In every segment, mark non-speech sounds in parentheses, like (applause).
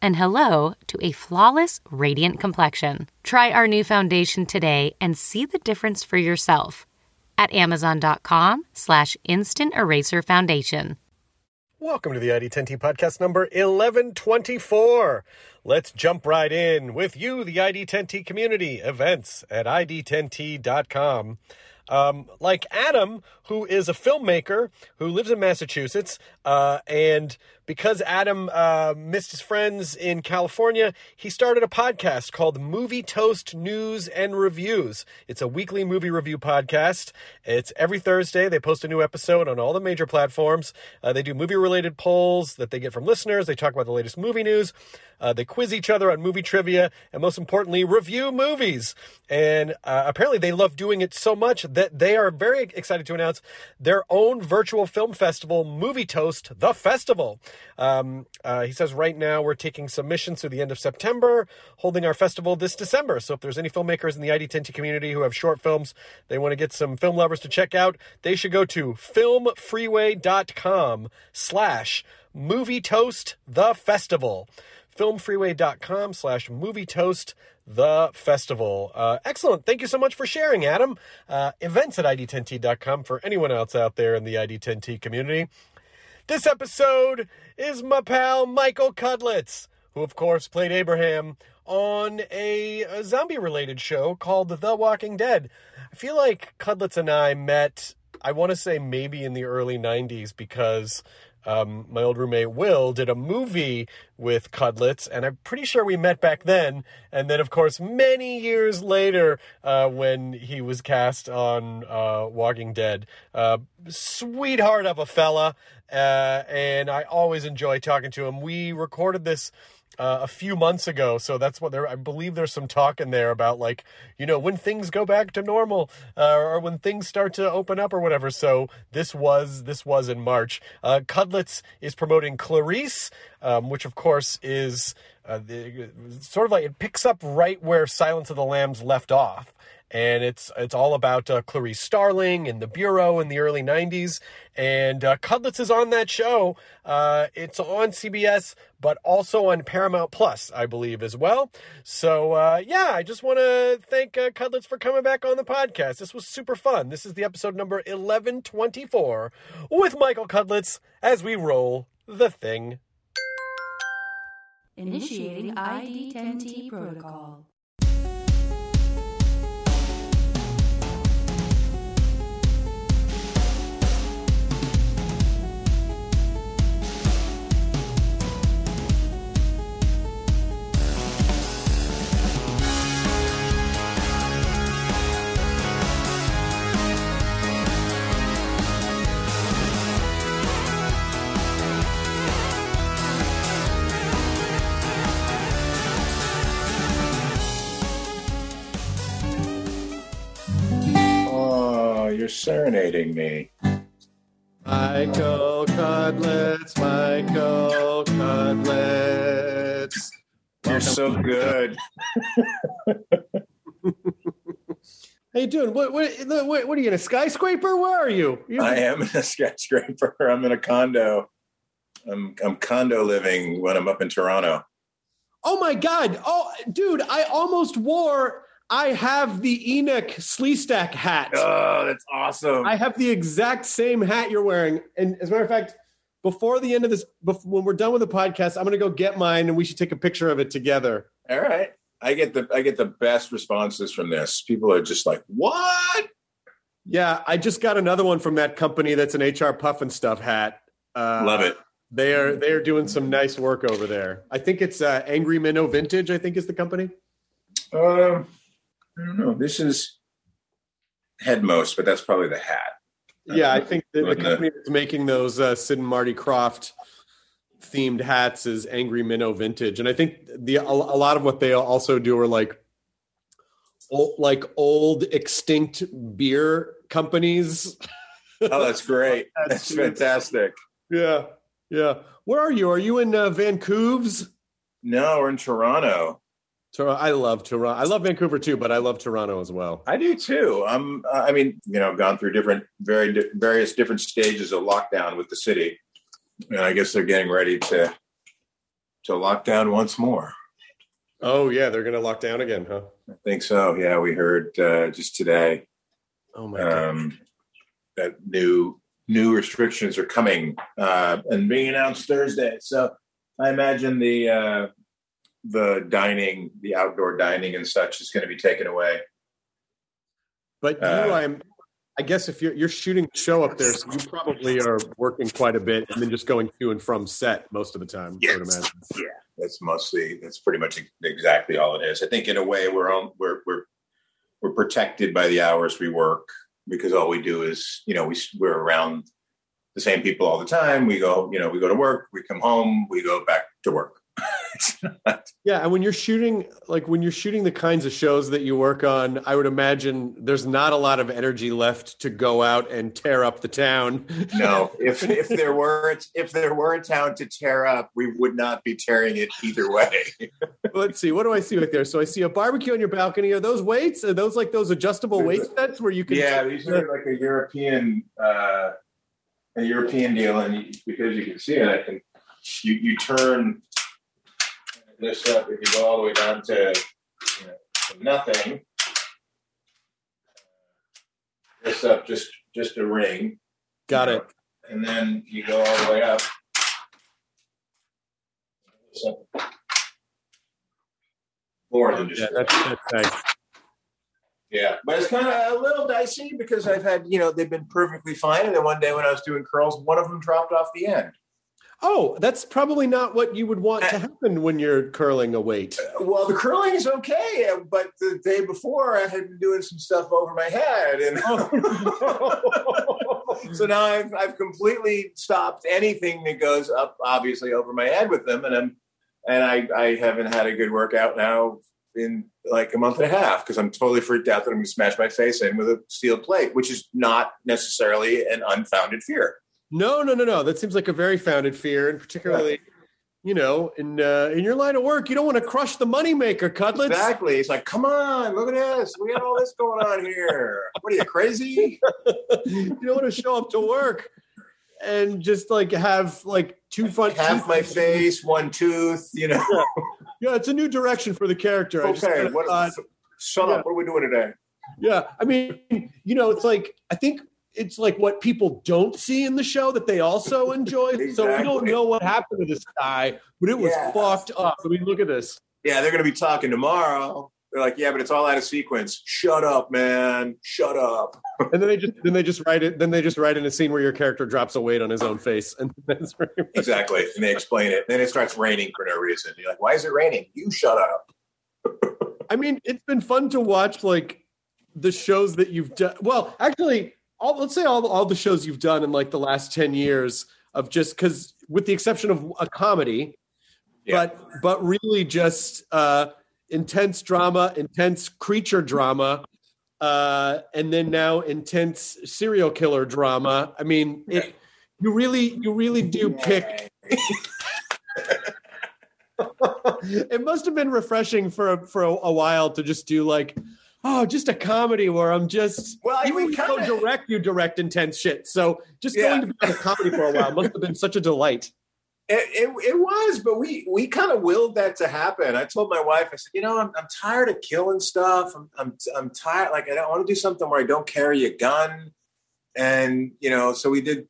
and hello to a flawless, radiant complexion. Try our new foundation today and see the difference for yourself at amazon.com slash instant eraser foundation. Welcome to the ID10T podcast number 1124. Let's jump right in with you, the ID10T community events at ID10T.com. Um, like Adam, who is a filmmaker who lives in Massachusetts, uh, and because Adam uh, missed his friends in California, he started a podcast called Movie Toast News and Reviews. It's a weekly movie review podcast. It's every Thursday. They post a new episode on all the major platforms. Uh, they do movie related polls that they get from listeners. They talk about the latest movie news. Uh, they quiz each other on movie trivia, and most importantly, review movies. And uh, apparently, they love doing it so much that they are very excited to announce their own virtual film festival, Movie Toast, the festival. Um, uh, he says right now we're taking submissions through the end of September, holding our festival this December. So if there's any filmmakers in the ID10T community who have short films they want to get some film lovers to check out, they should go to filmfreeway.com slash movie toast the festival filmfreeway.com slash movie toast the festival. Uh, excellent. Thank you so much for sharing, Adam. Uh, events at ID10T.com for anyone else out there in the ID10T community. This episode is my pal Michael Cudlitz, who, of course, played Abraham on a, a zombie related show called The Walking Dead. I feel like Cudlitz and I met, I want to say maybe in the early 90s because um, my old roommate Will did a movie with Cudlitz, and I'm pretty sure we met back then. And then, of course, many years later, uh, when he was cast on uh, Walking Dead, uh, sweetheart of a fella, uh, and I always enjoy talking to him. We recorded this uh, a few months ago. So that's what there. I believe there's some talk in there about like you know when things go back to normal uh, or when things start to open up or whatever. So this was this was in March. Uh, Cudlitz is promoting Clarice, um, which of course is uh, the, sort of like it picks up right where Silence of the Lambs left off and it's it's all about uh, Clarice Starling and the Bureau in the early '90s. And uh, Cudlitz is on that show. Uh, it's on CBS, but also on Paramount Plus, I believe, as well. So uh, yeah, I just want to thank uh, Cudlitz for coming back on the podcast. This was super fun. This is the episode number 1124 with Michael Cudlitz as we roll the thing. Initiating ID10T protocol. You're serenading me. Michael Cutlets, Michael Cutlets. You're so good. (laughs) How you doing? What, what, what, what are you in a skyscraper? Where are you? You're... I am in a (laughs) skyscraper. I'm in a condo. I'm I'm condo living when I'm up in Toronto. Oh my god! Oh, dude, I almost wore I have the Enik Sleestak hat. Oh, that's awesome. I have the exact same hat you're wearing. And as a matter of fact, before the end of this, bef- when we're done with the podcast, I'm going to go get mine, and we should take a picture of it together. All right. I get the I get the best responses from this. People are just like, "What?" Yeah, I just got another one from that company that's an HR Pufnstuf hat. Uh, Love it. They are they are doing some nice work over there. I think it's uh, Angry Minnow Vintage. I think is the company. Um, I don't know. This is Headmost, but that's probably the hat. Yeah, I think the, the company that's making those uh, Sid and Marty Krofft themed hats is Angry Minnow Vintage, and I think the a, a lot of what they also do are like old, like old extinct beer companies. Oh, that's great. (laughs) That's That's fantastic. yeah, yeah. Where are you? Are you in uh, Vancouver's? No, we're in Toronto. Tor- I love Toronto. I love Vancouver too, but I love Toronto as well. I do too. I'm. uh, I mean, you know, gone through different, very di- various different stages of lockdown with the city, and I guess they're getting ready to to lock down once more. Oh yeah, they're gonna lock down again, huh? I think so. Yeah, we heard uh, just today Oh my god. um, that new new restrictions are coming uh, and being announced Thursday. So I imagine the uh, the dining, the outdoor dining and such, is going to be taken away. But you, Uh, I'm, I guess if you're you're shooting the show up there, so you probably are working quite a bit, and then just going to and from set most of the time. I would Yes. imagine. Yeah, that's mostly that's pretty much exactly all it is. I think in a way we're on we're we're we're protected by the hours we work because all we do is you know we we're around the same people all the time. We go you know we go to work, we come home, we go back to work. (laughs) It's not- Yeah, and when you're shooting, like when you're shooting the kinds of shows that you work on, I would imagine there's not a lot of energy left to go out and tear up the town. no, (laughs) if if there were if there were a town to tear up, we would not be tearing it either way. (laughs) Let's see, what do I see right there? So I see a barbecue on your balcony. Are those weights? Are those like those adjustable weight sets where you can? Yeah, these are like a European uh, a European deal, and because you can see it, I can you you turn this up if you go all the way down to, you know, to nothing. This up just just a ring, Got it. and then you go all the way up. So, more than just Yeah, that's, that's nice. Yeah, but it's kind of a little dicey because I've had, you know, they've been perfectly fine, and then one day when I was doing curls, one of them dropped off the end. Oh, that's probably not what you would want to uh, happen when you're curling a weight. Uh, well, the curling is okay, uh, but the day before I had been doing some stuff over my head, and oh. (laughs) so now I've I've completely stopped anything that goes up, obviously over my head with them, and I'm and I I haven't had a good workout now in like a month and a half because I'm totally freaked out that I'm going to smash my face in with a steel plate, which is not necessarily an unfounded fear. No, no, no, no. That seems like a very founded fear, and particularly, (laughs) you know, in uh, in your line of work, you don't want to crush the moneymaker, cutlets. Exactly. It's like, come on, look at this. We got all this going on here. What are you crazy? (laughs) you don't want to show up to work and just like have like two front Half my face, one tooth. You know. Yeah, it's a new direction for the character. I just okay. kinda What? thought- shut yeah. up. What are we doing today? yeah, I mean, you know, it's like I think it's like what people don't see in the show that they also (laughs) enjoy. So we don't know what happened to this guy, but it was Yeah. fucked up. I mean, look at this. Yeah, they're going to be talking tomorrow. They're like, yeah, but it's all out of sequence. Shut up, man. Shut up. (laughs) And then they just then they just write it. Then they just write in a scene where your character drops a weight on his own face, (laughs) and that's Exactly. And they explain it. Then it starts raining for no reason. You're like, why is it raining? You shut up. I mean, it's been fun to watch like the shows that you've done. Well, actually, all, let's say all all the shows you've done in like the last ten years of just because, with the exception of a comedy, Yeah. but but really just uh, intense drama, intense creature drama, uh, and then now intense serial killer drama. I mean, it, you really you really do pick. (laughs) it must have been refreshing for a, for a, a while to just do like oh just a comedy where i'm just Well, even you go kinda- direct you direct intense shit so just Yeah. going to be on a comedy for a while must have been such a delight It, it, it was, but we we kind of willed that to happen. I told my wife, I said, you know, I'm, I'm tired of killing stuff. I'm, I'm I'm tired. Like I don't want to do something where I don't carry a gun. And you know, so we did.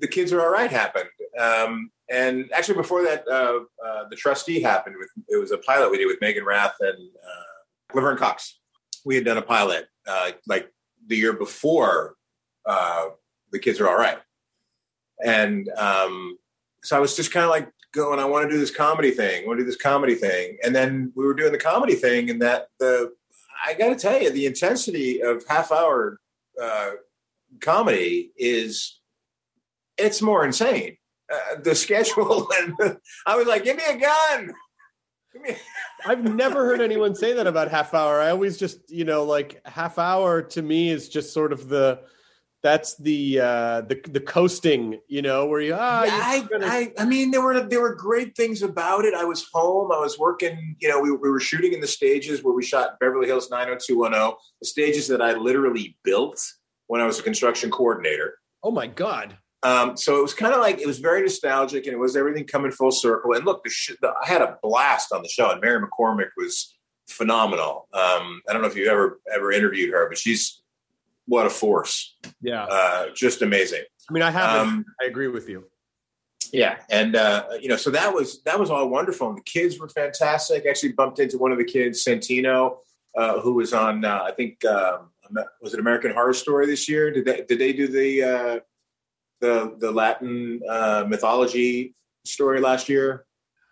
The kids are all right happened, Um, and actually, before that, uh, uh, the trustee happened. With it was a pilot we did with Megan Rath and uh, Laverne Cox. We had done a pilot uh, like the year before. Uh, the kids are all right, and um, so I was just kind of like going. I want to do this comedy thing. I want to do this comedy thing, and then we were doing the comedy thing, and that the I got to tell you, the intensity of half hour uh, comedy is it's more insane. Uh, the (laughs) schedule, and I was like, "Give me a gun." (laughs) I've never heard anyone say that about half hour. I always just, you know, like half hour to me is just sort of the that's the uh the the coasting, you know, where you ah Yeah, I, gonna- I, I mean, there were there were great things about it. I was home. I was working. You know, we, we were shooting in the stages where we shot Beverly Hills 90210, the stages that I literally built when I was a construction coordinator. oh my god. Um, so it was kind of like it was very nostalgic, and it was everything coming full circle. And look, the, sh- the I had a blast on the show, and Mary McCormack was phenomenal. Um, I don't know if you've ever ever interviewed her, but she's what a force, Yeah. uh, just amazing. I mean, I haven't. Um, I agree with you. Yeah, and uh, you know, so that was that was all wonderful. And the kids were fantastic. I actually bumped into one of the kids, Santino, uh, who was on. Uh, I think um, was it American Horror Story this year? Did they did they do the uh, the the Latin uh, mythology story last year?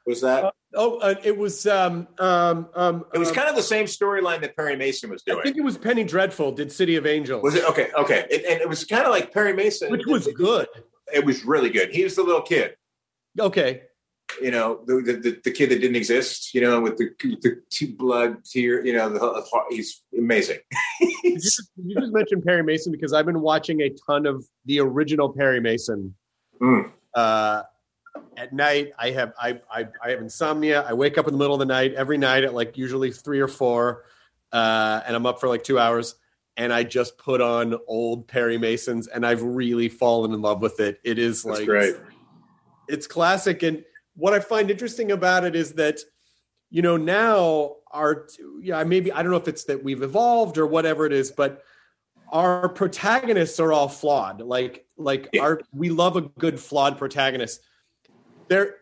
Was that? Oh, uh, it was um um um it was um, kind of the same storyline that Perry Mason was doing. I think it was Penny Dreadful did City of Angels. Was it okay? Okay, it, and it was kind of like Perry Mason, Which was good. It was really good. He was the little kid. Okay. You know the, the the kid that didn't exist you know with the the two blood tear you know the, he's amazing (laughs) you, just, you just mention Perry Mason because I've been watching a ton of the original Perry Mason. Mm. Uh, at night, I have I, I I have insomnia. I wake up in the middle of the night every night at like usually three or four, uh, and I'm up for like two hours. And I just put on old Perry Masons, and I've really fallen in love with it. It is That's like great. it's classic and what i find interesting about it is that you know now our yeah maybe i don't know if it's that we've evolved or whatever it is but our protagonists are all flawed. Like like our we love a good flawed protagonist. There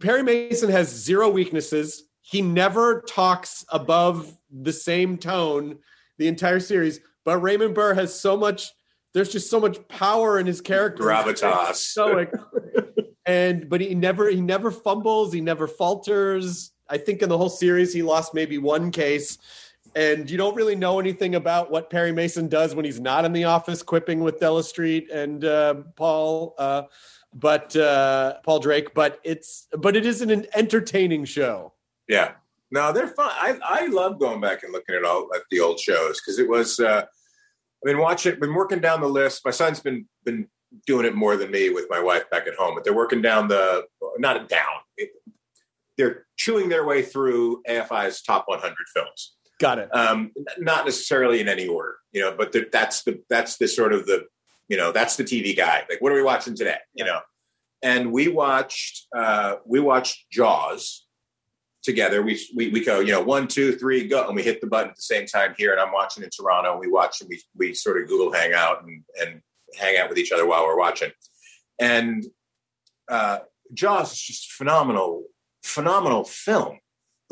perry mason has zero weaknesses. He never talks above the same tone the entire series but raymond burr has so much there's just so much power in his character. Gravitas. stoic (laughs) and but he never he never fumbles he never falters. I think in the whole series he lost maybe one case. And you don't really know anything about what perry mason does when he's not in the office quipping with della street and uh, paul uh, but uh, paul drake. But it's but it isn't an entertaining show. Yeah. No they're fun. I i love going back and looking at all at the old shows because it was uh i've been watching been working down the list. My son's been been doing it more than me with my wife back at home but they're working down the not down it, they're chewing their way through afi's top 100 films got it um, not necessarily in any order, you know, but the, that's the that's the sort of the you know that's the TV guide. Like, what are we watching today? You know, and we watched uh, we watched Jaws together. We, we we go, you know, one, two, three, go, and we hit the button at the same time here. And I'm watching in Toronto. And we watch and we we sort of Google Hangout and and hang out with each other while we're watching. And uh, Jaws is just phenomenal, phenomenal film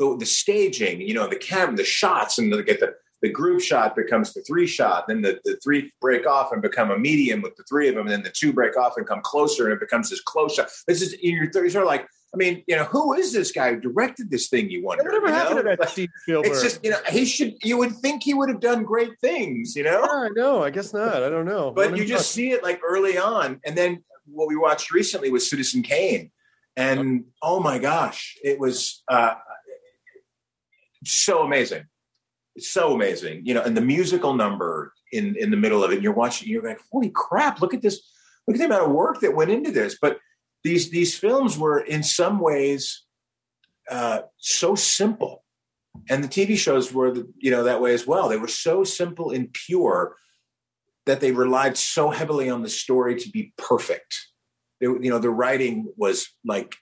the, the staging, you know, the camera, the shots, and the, get the the group shot becomes the three shot. Then the, the three break off and become a medium with the three of them. And then the two break off and come closer, and it becomes this close shot. This is you're, you're sort of like, I mean, you know, who is this guy who directed this thing? You wonder. whatever you happened know? to that steve spielberg It's just you know he should. You would think he would have done great things, you know. yeah, i know i guess not i don't know But you just see it like early on, and then what we watched recently was Citizen Kane, and oh my gosh, it was uh, so amazing, it's so amazing, you know. And the musical number in in the middle of it, and you're watching, you're like, holy crap, look at this, look at the amount of work that went into this. But these these films were in some ways uh, so simple, and the TV shows were the, you know that way as well. They were so simple and pure that they relied so heavily on the story to be perfect. They, you know, the writing was like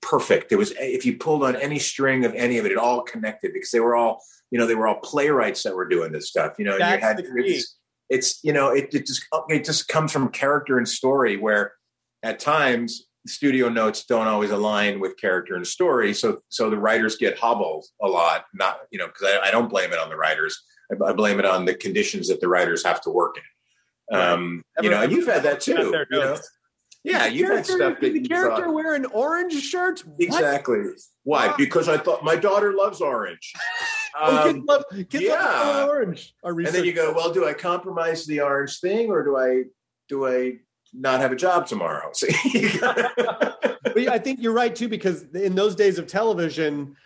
perfect. There was if you pulled on any string of any of it, it all connected because they were all you know they were all playwrights that were doing this stuff. You know, you had it's, it's you know it, it just it just comes from character and story where at times studio notes don't always align with character and story. So so the writers get hobbled a lot. Not you know because I, I, don't blame it on the writers. I, I, blame it on the conditions that the writers have to work in. Um, right. you know, and you've had that too. You know? Yeah, you've had stuff that the character thought, wear an orange shirt. What? Exactly. Why? Wow. Because I thought my daughter loves orange. (laughs) oh, kids um, love, kids yeah. love orange. And then you go, well, do I compromise the orange thing, or do I do I not have a job tomorrow? (laughs) See, but I think you're right too, because in those days of television,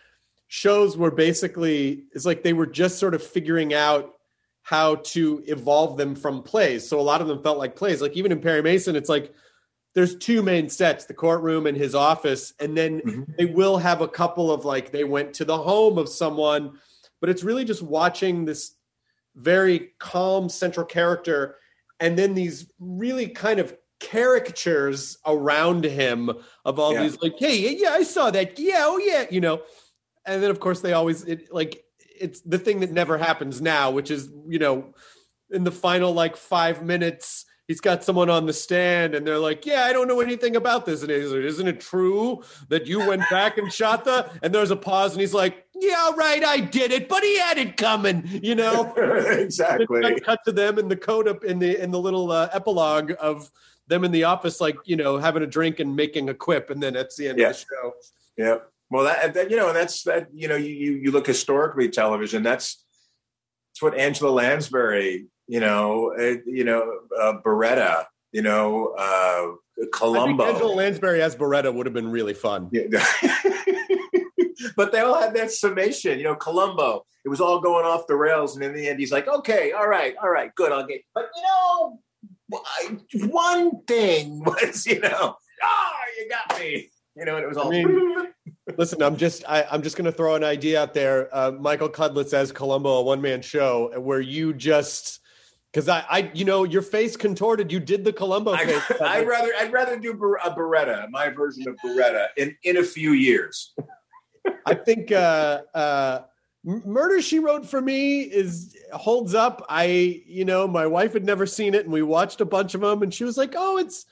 shows were basically it's like they were just sort of figuring out how to evolve them from plays. So a lot of them felt like plays. Like even in Perry Mason, it's like there's two main sets the courtroom and his office and then mm-hmm. they will have a couple of like they went to the home of someone but it's really just watching this very calm central character and then these really kind of caricatures around him of all yeah. these like hey yeah i saw that yeah oh yeah you know and then of course they always it like it's the thing that never happens now which is you know in the final like five minutes he's got someone on the stand and they're like, Yeah, I don't know anything about this. And he's like, Isn't it true that you went back and shot the? And there's a pause and he's like, Yeah, right, I did it, but he had it coming, you know? (laughs) exactly. Cut to them in the code up in the in the little uh, epilogue of them in the office, like, you know, having a drink and making a quip, and then that's the end yeah. of the show. Yeah. Well, that, that you know, and that's that. You know, you you look historically television. That's that's what Angela Lansbury you know, uh, you know, uh, Baretta, you know, uh, Columbo. I think Angela Lansbury as Baretta would have been really fun. Yeah. (laughs) but they all had that summation, you know, Columbo. It was all going off the rails, and in the end, he's like, "Okay, all right, all right, good, I'll get." But you know, one thing (laughs) was, you know, ah, oh, you got me. You know, and it was all. I mean, (laughs) listen, I'm just I, am just going to throw an idea out there. Uh, Michael Cudlitz as Columbo, a one man show, where you just because I, I, you know, your face contorted. You did the Columbo face. (laughs) I, would rather, I'd rather do a Baretta, my version of Baretta, in in a few years. I think uh, uh, Murder She Wrote for me is holds up. I, you know, my wife had never seen it, and we watched a bunch of them, and she was like, "Oh, it's,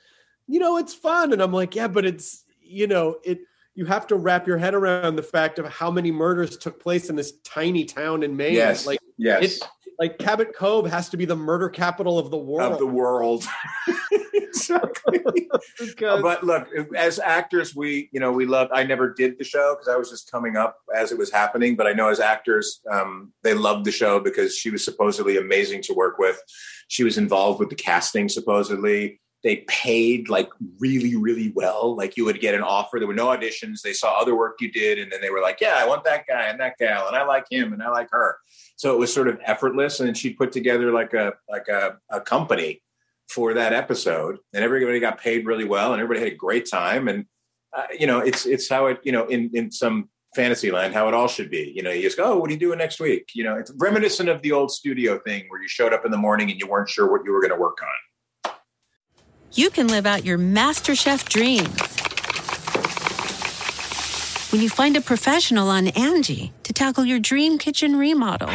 you know, it's fun," and I'm like, "Yeah, but it's, you know, it." You have to wrap your head around the fact of how many murders took place in this tiny town in Maine. Yes, like, yes. It, like Cabot Cove has to be the murder capital of the world. Of the world. (laughs) exactly. (laughs) because... But look, as actors, we you know we love. I never did the show because I was just coming up as it was happening. But I know as actors, um, they loved the show because she was supposedly amazing to work with. She was involved with the casting supposedly they paid like really really well like you would get an offer there were no auditions they saw other work you did and then they were like yeah i want that guy and that gal and i like him and i like her so it was sort of effortless and she put together like a like a, a company for that episode and everybody got paid really well and everybody had a great time and uh, you know it's it's how it you know in in some fantasy land how it all should be. You know you just go oh what are you doing next week? You know it's reminiscent of the old studio thing where you showed up in the morning and you weren't sure what you were going to work on. You can live out your master chef dreams when you find a professional on Angie to tackle your dream kitchen remodel.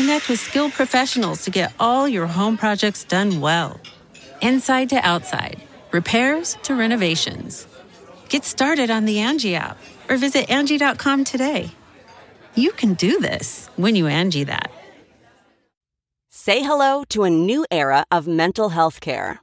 Connect with skilled professionals to get all your home projects done well. Inside to outside, repairs to renovations. Get started on the Angie app or visit Angie.com today. You can do this when you Angie that. Say hello to a new era of mental health care.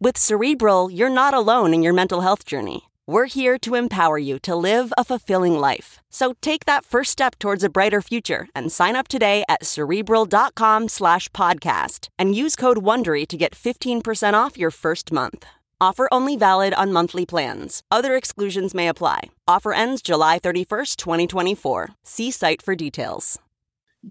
With Cerebral, you're not alone in your mental health journey. We're here to empower you to live a fulfilling life. So take that first step towards a brighter future and sign up today at cerebral.com slash podcast and use code WONDERY to get 15% off your first month. Offer only valid on monthly plans. Other exclusions may apply. Offer ends July 31st, 2024. See site for details.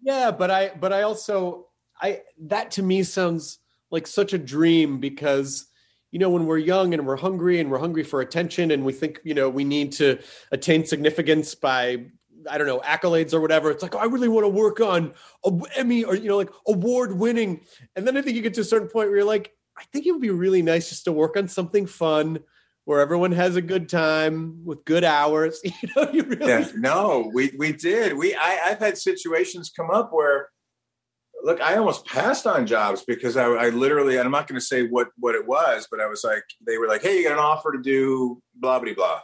Yeah, but I but I also I that to me sounds like such a dream because you know, when we're young and we're hungry and we're hungry for attention and we think, you know, we need to attain significance by, I don't know, accolades or whatever. It's like, oh, I really want to work on a Emmy or, you know, like award winning. And then I think you get to a certain point where you're like, I think it would be really nice just to work on something fun where everyone has a good time with good hours. (laughs) You know, you really. Yeah, no, we, we did. We, I, I've had situations come up where, look, I almost passed on jobs because I, I literally, and I'm not going to say what what it was, but I was like, they were like, "Hey, you got an offer to do blah blah blah,"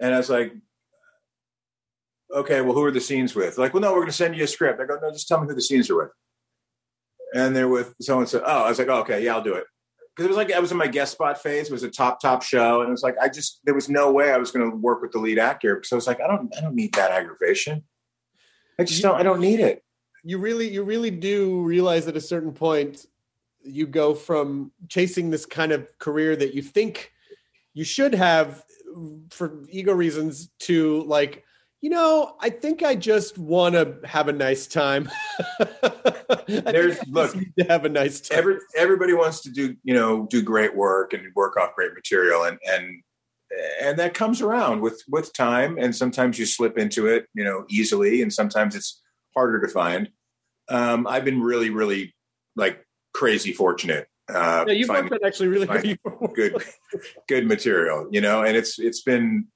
and I was like, "Okay, well, who are the scenes with?" Like, well, no, we're going to send you a script. I go, "No, just tell me who the scenes are with." And they're with someone said, "Oh," I was like, oh, "Okay, yeah, I'll do it." Because it was like I was in my guest spot phase. It was a top top show, and it was like I just there was no way I was going to work with the lead actor because I was like, I don't I don't need that aggravation. I just don't I don't need it you really you really do realize at a certain point you go from chasing this kind of career that you think you should have for ego reasons to like you know i think i just want to have a nice time. (laughs) There's look to have a nice time. every, everybody wants to do you know do great work and work off great material and and and that comes around with with time and sometimes you slip into it you know easily and sometimes it's harder to find. Um, I've been really, really like crazy fortunate. Uh, yeah, you've been actually really good, good, good material, you know, and it's it's been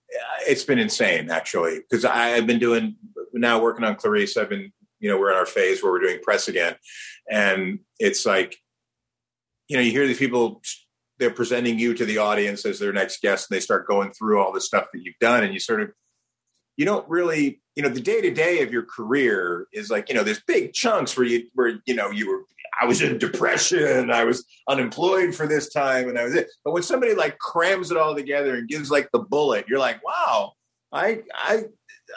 it's been insane actually because I've been doing now working on Clarice. I've been you know we're in our phase where we're doing press again, and it's like you know you hear these people they're presenting you to the audience as their next guest and they start going through all the stuff that you've done and you sort of you don't really you know the day to day of your career is like you know there's big chunks where you where you know you were I was in depression I was unemployed for this time and I was it but when somebody like crams it all together and gives like the bullet you're like wow I I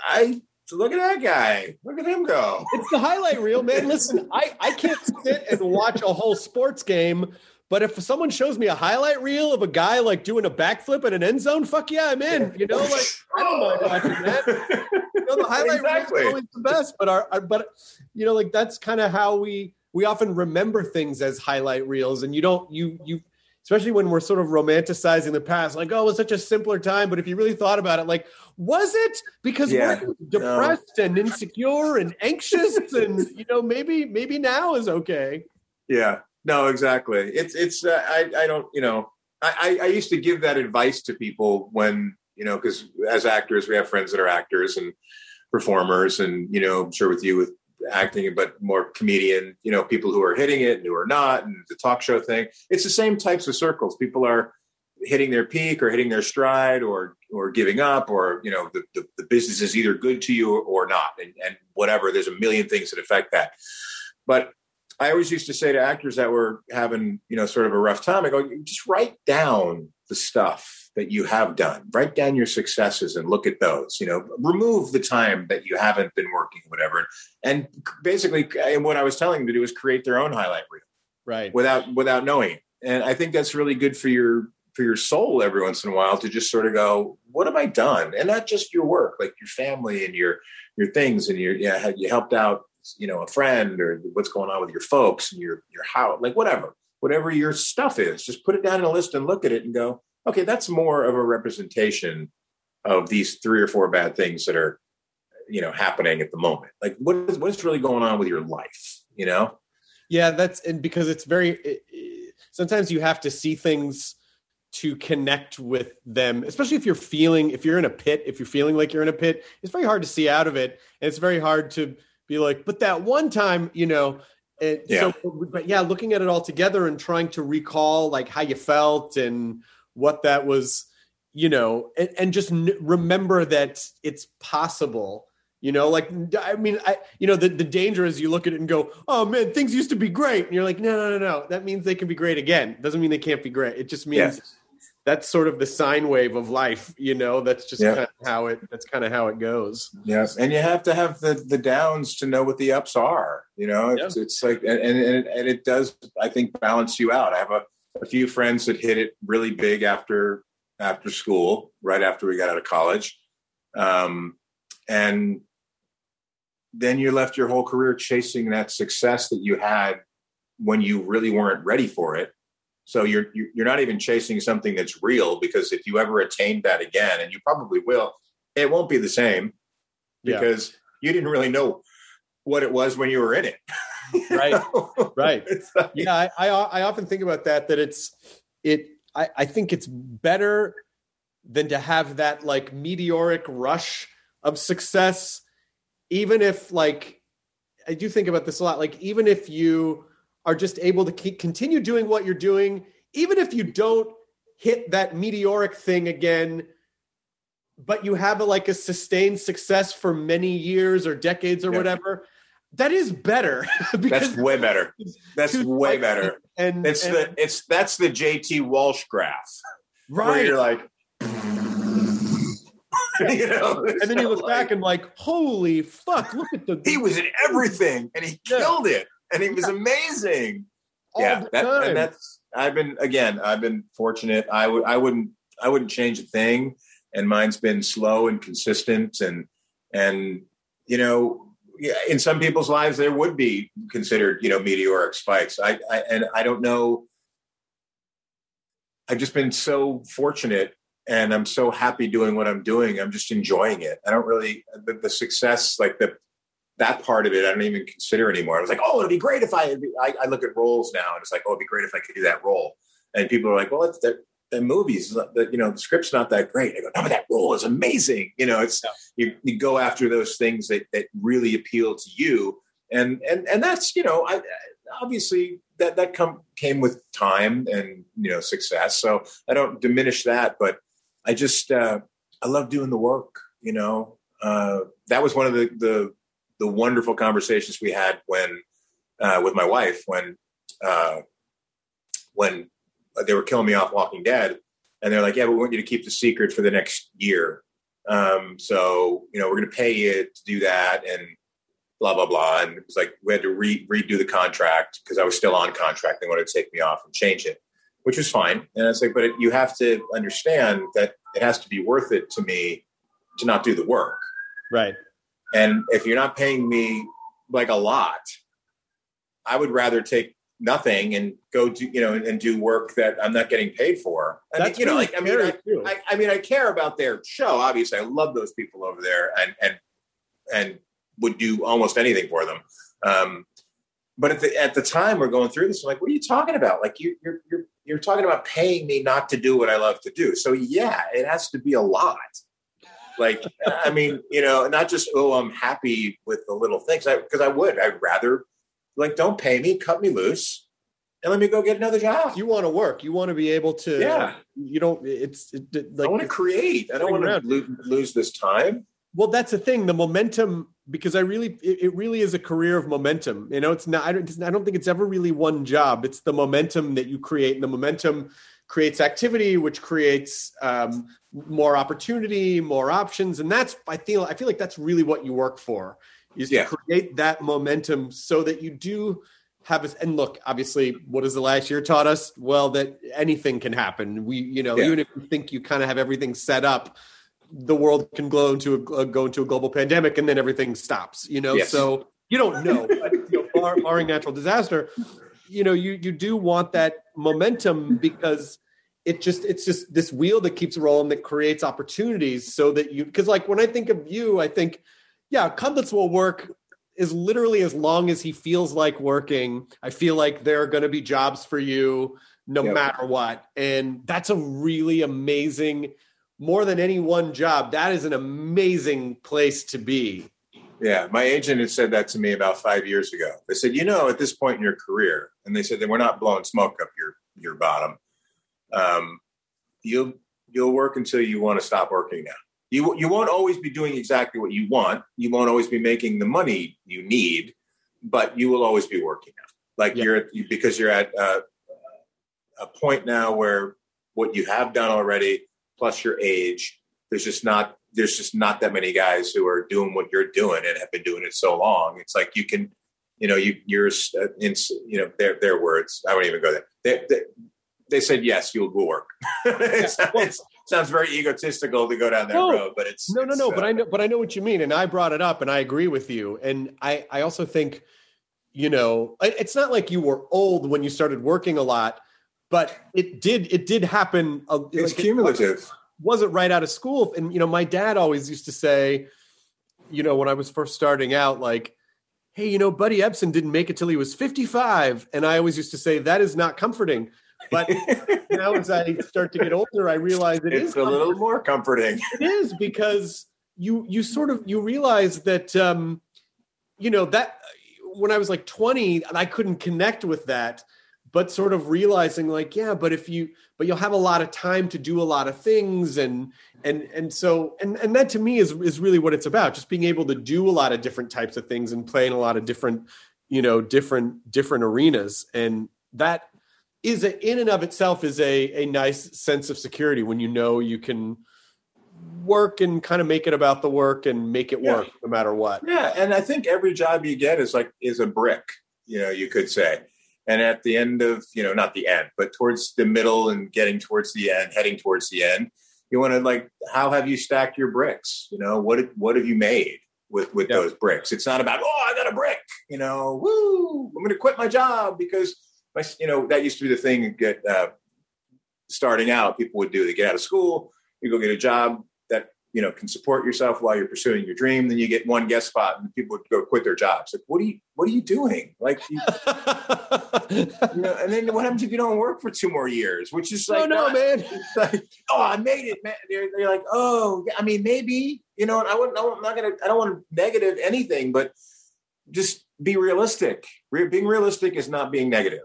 I look at that guy look at him go it's the highlight reel man listen I I can't sit and watch a whole sports game but if someone shows me a highlight reel of a guy like doing a backflip in an end zone, fuck yeah, I'm in. You know, like I don't mind watching that. (laughs) Know, the highlight exactly. always the best, but our, our but you know, like that's kind of how we we often remember things as highlight reels, and you don't you you especially when we're sort of romanticizing the past, like, oh, it was such a simpler time. But if you really thought about it, like, was it? Because yeah, we're depressed no. and insecure and anxious, (laughs) and you know, maybe maybe now is okay. Yeah, no, exactly. It's it's uh, I I don't you know I I used to give that advice to people when you know because as actors we have friends that are actors and performers and you know I'm sure with you with acting but more comedian you know people who are hitting it and who are not and the talk show thing. It's the same types of circles. People are hitting their peak or hitting their stride or or giving up or you know the, the, the business is either good to you or not and, and whatever there's a million things that affect that. But I always used to say to actors that were having, you know, sort of a rough time, I go, just write down the stuff that you have done. Write down your successes and look at those. You know, remove the time that you haven't been working, whatever. And basically, and what I was telling them to do is create their own highlight reel, right? Without without knowing it. And I think that's really good for your for your soul every once in a while to just sort of go, what have I done? And not just your work, like your family and your your things and your yeah, you helped out you know a friend or what's going on with your folks and your your house like whatever whatever your stuff is just put it down in a list and look at it and go okay that's more of a representation of these three or four bad things that are you know happening at the moment. Like what is what's really going on with your life you know? Yeah that's and because it's very it, it, sometimes you have to see things to connect with them especially if you're feeling if you're in a pit if you're feeling like you're in a pit it's very hard to see out of it. And it's very hard to be like, but that one time, you know, and yeah. so, but yeah, looking at it all together and trying to recall like how you felt and what that was, you know, and, and just n- remember that it's possible. You know, like I mean, I you know the the danger is you look at it and go, oh man, things used to be great, and you're like, no, no, no, no. That means they can be great again. Doesn't mean they can't be great. It just means yeah that's sort of the sine wave of life you know that's just yeah. kind of how it that's kind of how it goes yes and you have to have the the downs to know what the ups are you know it's, yeah. it's like and, and and it does i think balance you out i have a, a few friends that hit it really big after after school right after we got out of college um, and then you left your whole career chasing that success that you had when you really weren't ready for it So you're you're not even chasing something that's real because if you ever attain that again, and you probably will, it won't be the same Yeah. because you didn't really know what it was when you were in it. (laughs) Right. (laughs) Right. Like- yeah I, I i often think about that that it's it I, I think it's better than to have that like meteoric rush of success even if like i do think about this a lot like even if you are just able to keep, continue doing what you're doing even if you don't hit that meteoric thing again but you have a, like a sustained success for many years or decades or Yeah. whatever that is better (laughs) That's way better. (laughs) That's way better. and It's and- the it's that's the JT Walsh graph. Where right you're like (laughs) you know, and then you look back and like, holy fuck! Look at the he was in everything and he Yeah. killed it and he was amazing. all yeah, that, that's I've been again. I've been fortunate. I would I wouldn't I wouldn't change a thing, and mine's been slow and consistent, and and you know. In some people's lives, there would be considered, you know, meteoric spikes. I, I and I don't know. I've just been so fortunate, and I'm so happy doing what I'm doing. I'm just enjoying it. I don't really the, the success, like the that part of it, I don't even consider anymore. I was like, oh, it'd be great if I, I, I look at roles now, and it's like, oh, it'd be great if I could do that role. And people are like, well, it's the, movies, the, you know, the script's not that great. I go, no, but that role is amazing. You know, it's you, you go after those things that, that really appeal to you, and and and that's you know, I obviously that that come came with time and you know success. So I don't diminish that, but I just uh, I love doing the work. You know, uh, that was one of the the the wonderful conversations we had when uh, with my wife when uh, when they were killing me off Walking Dead, and they're like, "Yeah, we want you to keep the secret for the next year. Um, so you know, we're going to pay you to do that, and blah blah blah." And it was like we had to re- redo the contract because I was still on contract. They wanted to take me off and change it, which was fine. And it's like, but it, you have to understand that it has to be worth it to me to not do the work. right. And if you're not paying me like a lot, I would rather take nothing and go do you know and do work that I'm not getting paid for. I mean, That's you know, like I mean, I. I, I mean, I care about their show. Obviously, I love those people over there, and and and would do almost anything for them. Um, but at the at the time we're going through this, I'm like, what are you talking about? Like you, you're you're you're talking about paying me not to do what I love to do. So yeah, it has to be a lot. Like (laughs) I mean, you know, not just oh, I'm happy with the little things. I because I, would, I'd rather like don't pay me, cut me loose, and let me go get another job. You want to work. You want to be able to. Yeah. You don't. It's it, it- I want to create. I don't want to around. lose this time. well, that's the thing. The momentum, because I really, it, it really is a career of momentum. You know, it's not. I don't. I don't think it's ever really one job. It's the momentum that you create, and the momentum creates activity, which creates um, more opportunity, more options, and that's. I feel. I feel like that's really what you work for. Is Yeah. to create that momentum so that you do have us and look obviously what has the last year taught us well that anything can happen we you know Yeah. even if you think you kind of have everything set up the world can go into a uh, go into a global pandemic and then everything stops you know Yes. so you don't know (laughs) but, you know bar, barring natural disaster you know you you do want that momentum because it just it's just this wheel that keeps rolling that creates opportunities so that you because like when i think of you i think yeah Cudlitz will work is literally as long as he feels like working i feel like there are going to be jobs for you no Yep. matter what and that's a really amazing more than any one job that is an amazing place to be Yeah, my agent had said that to me about five years ago. They said, you know, at this point in your career, and they said that we're not blowing smoke up your your bottom. Um, you'll you'll work until you want to stop working now. You you won't always be doing exactly what you want. You won't always be making the money you need, but you will always be working. Like Yeah. you're you, because you're at uh, a point now where what you have done already, plus your age, there's just not there's just not that many guys who are doing what you're doing and have been doing it so long. It's like you can, you know, you you're uh, in, you know, their their words. I won't even go there. They, they, they said yes, you'll go work. (laughs) it well- sounds, sounds very egotistical to go down that No. road, but it's No, no, it's, no. But uh, I know, but I know what you mean, and I brought it up, and I agree with you. And I, I also think, you know, it's not like you were old when you started working a lot, but it did it did happen. uh, It's like, it cumulative. wasn't right out of school. And you know, my dad always used to say, you know, when I was first starting out, like, hey, you know, Buddy Ebsen didn't make it till he was 55. And I always used to say, that is not comforting. But now as I start to get older, I realize it is it's a little more comforting. it is because you you sort of you realize that um you know that when i was like 20 i couldn't connect with that but sort of realizing like yeah but if you but you'll have a lot of time to do a lot of things and and and so and and that to me is is really what it's about just being able to do a lot of different types of things and play in a lot of different you know different different arenas and that is a, in and of itself is a a nice sense of security when you know you can work and kind of make it about the work and make it Yeah. work no matter what. Yeah, and I think every job you get is like is a brick, you know, you could say. And at the end of, you know, not the end, but towards the middle and getting towards the end, heading towards the end, you want to like how have you stacked your bricks? You know, what what have you made with with Yeah. those bricks? It's not about, "Oh, I got a brick." You know, woo, I'm going to quit my job because my you know, that used to be the thing get uh starting out people would do. They get out of school, you go get a job that you know can support yourself while you're pursuing your dream. Then you get one guest spot, and people would go quit their jobs. Like, what are you what are you doing? Like, you, (laughs) you know, and then what happens if you don't work for two more years? Which is like, oh no, not- man. (laughs) like, oh, I made it, man. They're, they're like, oh, yeah, I mean, maybe, you know, and I wouldn't, I'm not gonna, I don't want to negative anything, but just be realistic. Re- being realistic is not being negative.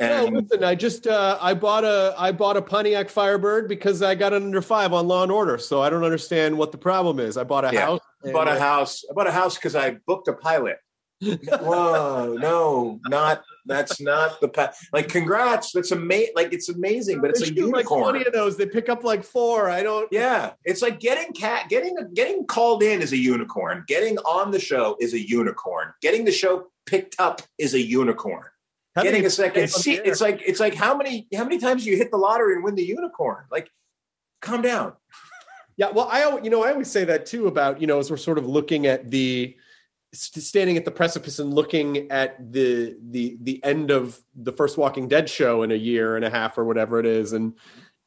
No, listen, I just uh, I bought a I bought a Pontiac Firebird because I got it under five on Law and Order, so I don't understand what the problem is. I bought a Yeah. house. I bought a house. I bought a house because I booked a pilot. (laughs) Whoa, no, not that's not the pa- like. Congrats, that's amazing. Like it's amazing, but it's They a shoot like unicorn. twenty of those. They pick up like four. I don't. Yeah, it's like getting cat getting getting called in is a unicorn. Getting on the show is a unicorn. Getting the show picked up is a unicorn. Getting a second seat, it's like it's like how many how many times you hit the lottery and win the unicorn? Like, calm down. Yeah, well, I you know I always say that too about you know as we're sort of looking at the standing at the precipice and looking at the the the end of the first Walking Dead show in a year and a half or whatever it is, and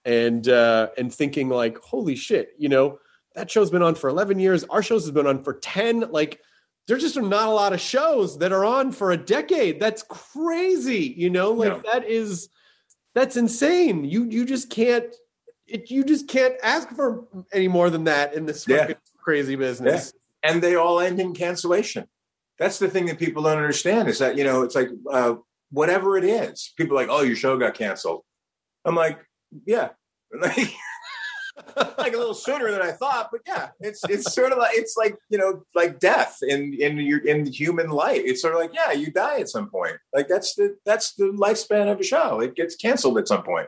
and uh, and thinking like, holy shit, you know that show's been on for eleven years. Our shows has been on for ten. Like, there's just not a lot of shows that are on for a decade. That's crazy, you know. Like No. that is that's insane. You you just can't it, you just can't ask for any more than that in this Yeah. fucking crazy business. and they all end in cancellation. That's the thing that people don't understand is that you know it's like uh, whatever it is. People are like, oh, your show got canceled. I'm like, yeah, (laughs) like, (laughs) like a little sooner than I thought, but yeah, it's it's sort of like it's like you know like death in in your in human life. It's sort of like yeah, you die at some point. Like that's the that's the lifespan of a show. It gets canceled at some point.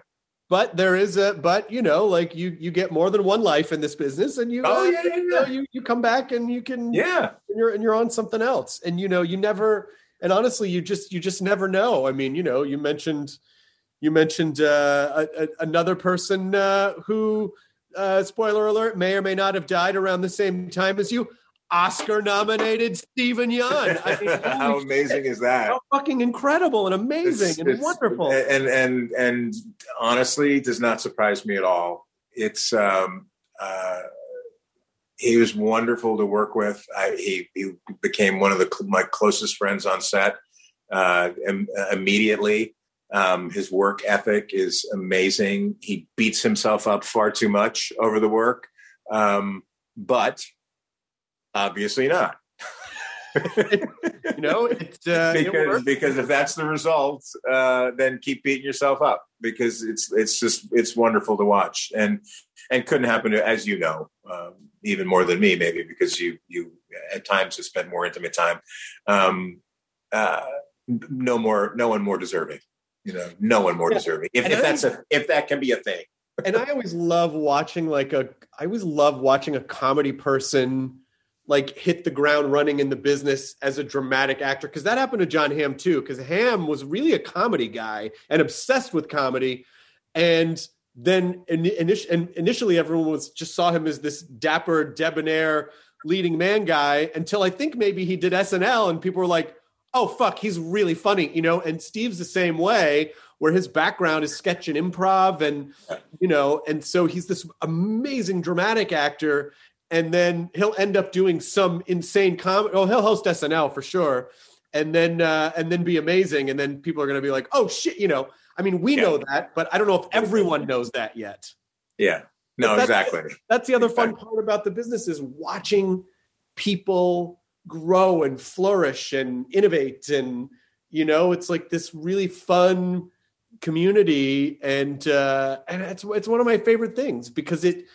But there is a but you know like you you get more than one life in this business and you Oh, uh, yeah, yeah, you, know, yeah. you you come back and you can Yeah, and you're and you're on something else and you know you never and honestly you just you just never know. I mean you know you mentioned you mentioned uh, a, a, another person uh, who uh, spoiler alert may or may not have died around the same time as you. Oscar nominated Steven Yeun. I mean, (laughs) how amazing is that? how fucking incredible and amazing It's- and it's- wonderful. and and and honestly does not surprise me at all it's um uh he was wonderful to work with I, he he became one of the my closest friends on set uh im- immediately um his work ethic is amazing he beats himself up far too much over the work um but obviously not (laughs) you know, it's uh, because because if that's the result, uh, then keep beating yourself up because it's it's just it's wonderful to watch and and couldn't happen to as you know um, even more than me maybe because you you at times have spent more intimate time. Um, uh, no more, no one more deserving. You know, no one more Yeah. deserving. If, if that's a if that can be a thing. (laughs) and I always love watching like a I always love watching a comedy person like hit the ground running in the business as a dramatic actor because that happened to Jon Hamm too because Hamm was really a comedy guy and obsessed with comedy and then in, init- and initially everyone was just saw him as this dapper debonair leading man guy until I think maybe he did SNL and people were like oh fuck, he's really funny, you know. And Steve's the same way, where his background is sketch and improv, and you know, and so he's this amazing dramatic actor. And then he'll end up doing some insane comedy. Oh, he'll host SNL for sure, and then uh, and then be amazing. And then people are going to be like, oh shit, you know. I mean, we Yeah. know that, but I don't know if everyone knows that yet. Yeah. No, that's- exactly. That's the other fun part about the business is watching people grow and flourish and innovate and you know it's like this really fun community and uh and it's it's one of my favorite things because it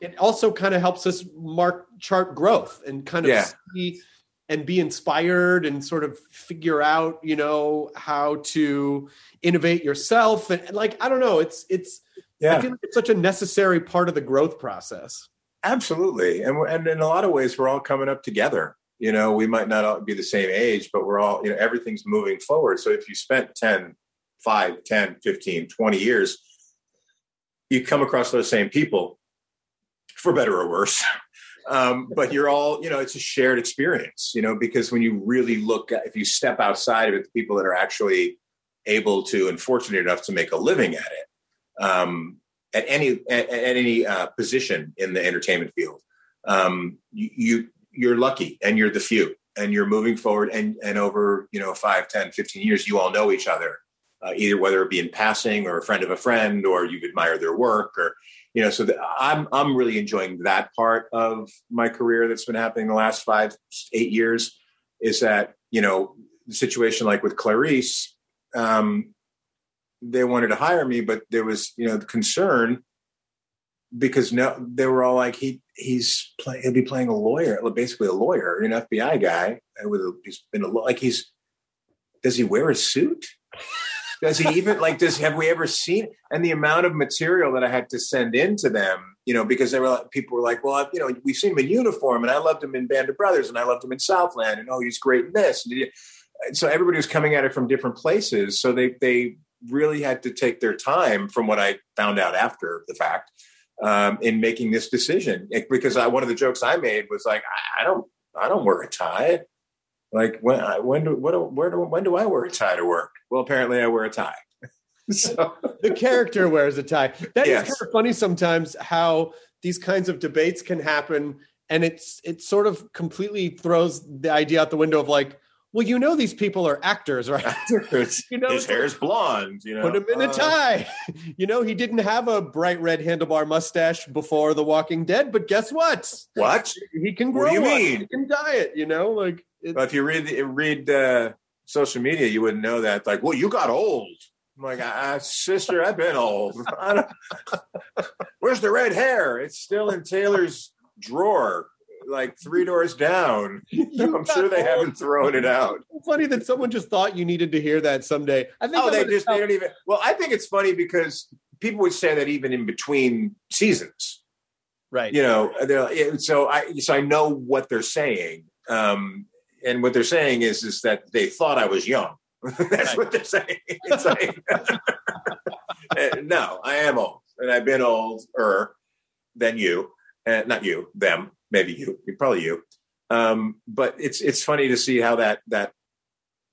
it also kind of helps us mark chart growth and kind of Yeah. see and be inspired and sort of figure out you know how to innovate yourself and, and like i don't know it's it's I feel like it's such a necessary part of the growth process. Absolutely. And, we're- and in a lot of ways, we're all coming up together. You know, we might not all be the same age, but we're all, you know, everything's moving forward. So if you spent 10, 5, 10, 15, 20 years, you come across those same people for better or worse. (laughs) Um, but you're all, you know, it's a shared experience, you know, because when you really look at, if you step outside of it, the people that are actually able to and fortunate enough to make a living at it, um, at any at, at any uh, position in the entertainment field. Um, you, you you're lucky and you're the few and you're moving forward and and over you know 5 10 15 years you all know each other uh, either whether it be in passing or a friend of a friend or you admire their work or you know so the, i'm i'm really enjoying that part of my career that's been happening the last 5 8 years is that you know the situation like with clarice um, they wanted to hire me, but there was, you know, the concern because no, they were all like, he he's play, he'll be playing a lawyer, basically a lawyer, an FBI guy with a, he's been a, like he's does he wear a suit? Does he even like? Does have we ever seen? And the amount of material that I had to send in to them, you know, because they were like, people were like, well, I, you know, we've seen him in uniform, and I loved him in Band of Brothers, and I loved him in Southland, and oh, he's great in this. And so everybody was coming at it from different places. So they they really had to take their time, from what I found out after the fact, um, in making this decision. Because I, one of the jokes I made was like, I, I don't I don't wear a tie. Like when I, when do what do, where do when do I wear a tie to work? Well, apparently I wear a tie. (laughs) so The character wears a tie. That is Yes. kind of funny sometimes how these kinds of debates can happen, and it's it sort of completely throws the idea out the window of like, well, you know, these people are actors, right? (laughs) (laughs) You know, his it's hair's blonde. You know, Put him in a Uh, tie. (laughs) You know, he didn't have a bright red handlebar mustache before The Walking Dead, but guess what? What? He can What grow do you one. mean? He can dye it. You know, like if you read read uh, social media, you wouldn't know that. Like, well, you got old. I'm like, ah, sister, I've been old. Where's the red hair? It's still in Taylor's drawer, like three doors down. (laughs) I'm sure they haven't thrown it out. funny that someone just thought you needed to hear that someday. I think Oh, they just they don't even. Well, I think it's funny because people would say that even in between seasons. right. you know they're- so i so i know what they're saying um and what they're saying is is that they thought i was young (laughs) that's what they're saying it's like Uh, (laughs) no i am old and i've been older than you uh, not you them maybe you probably you um but it's it's funny to see how that that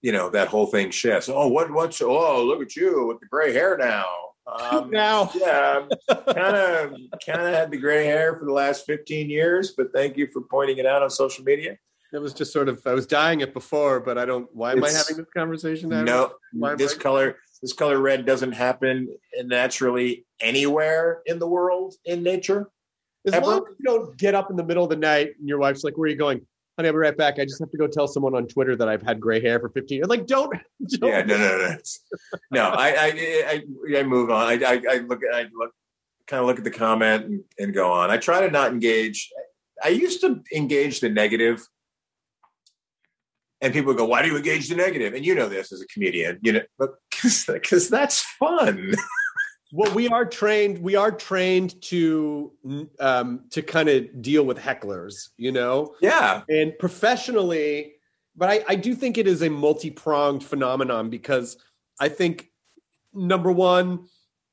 you know that whole thing shifts oh what what's oh look at you with the gray hair now um, (laughs) now, yeah, kind of kind of had the gray hair for the last 15 years, but thank you for pointing it out on social media. it was just sort of I was dying it before, but I don't. Why am I having this conversation now? No, this I- color this color red doesn't happen naturally anywhere in the world in nature. As ever- long as you don't get up in the middle of the night and your wife's like, "Where are you going?" Honey, I'll be right back. I just have to go tell someone on Twitter that I've had gray hair for 15 years. Like, don't. (laughs) don't Yeah, no, no, no. No, I I, I I move on. I I, I look at I look kind of look at the comment and, and go on. I try to not engage. I used to engage the negative, and people go, "Why do you engage the negative?" And you know this as a comedian, you know, but (laughs) because that's fun. (laughs) well we are trained we are trained to um to kind of deal with hecklers you know Yeah, and professionally but I, I do think it is a multi-pronged phenomenon because i think number one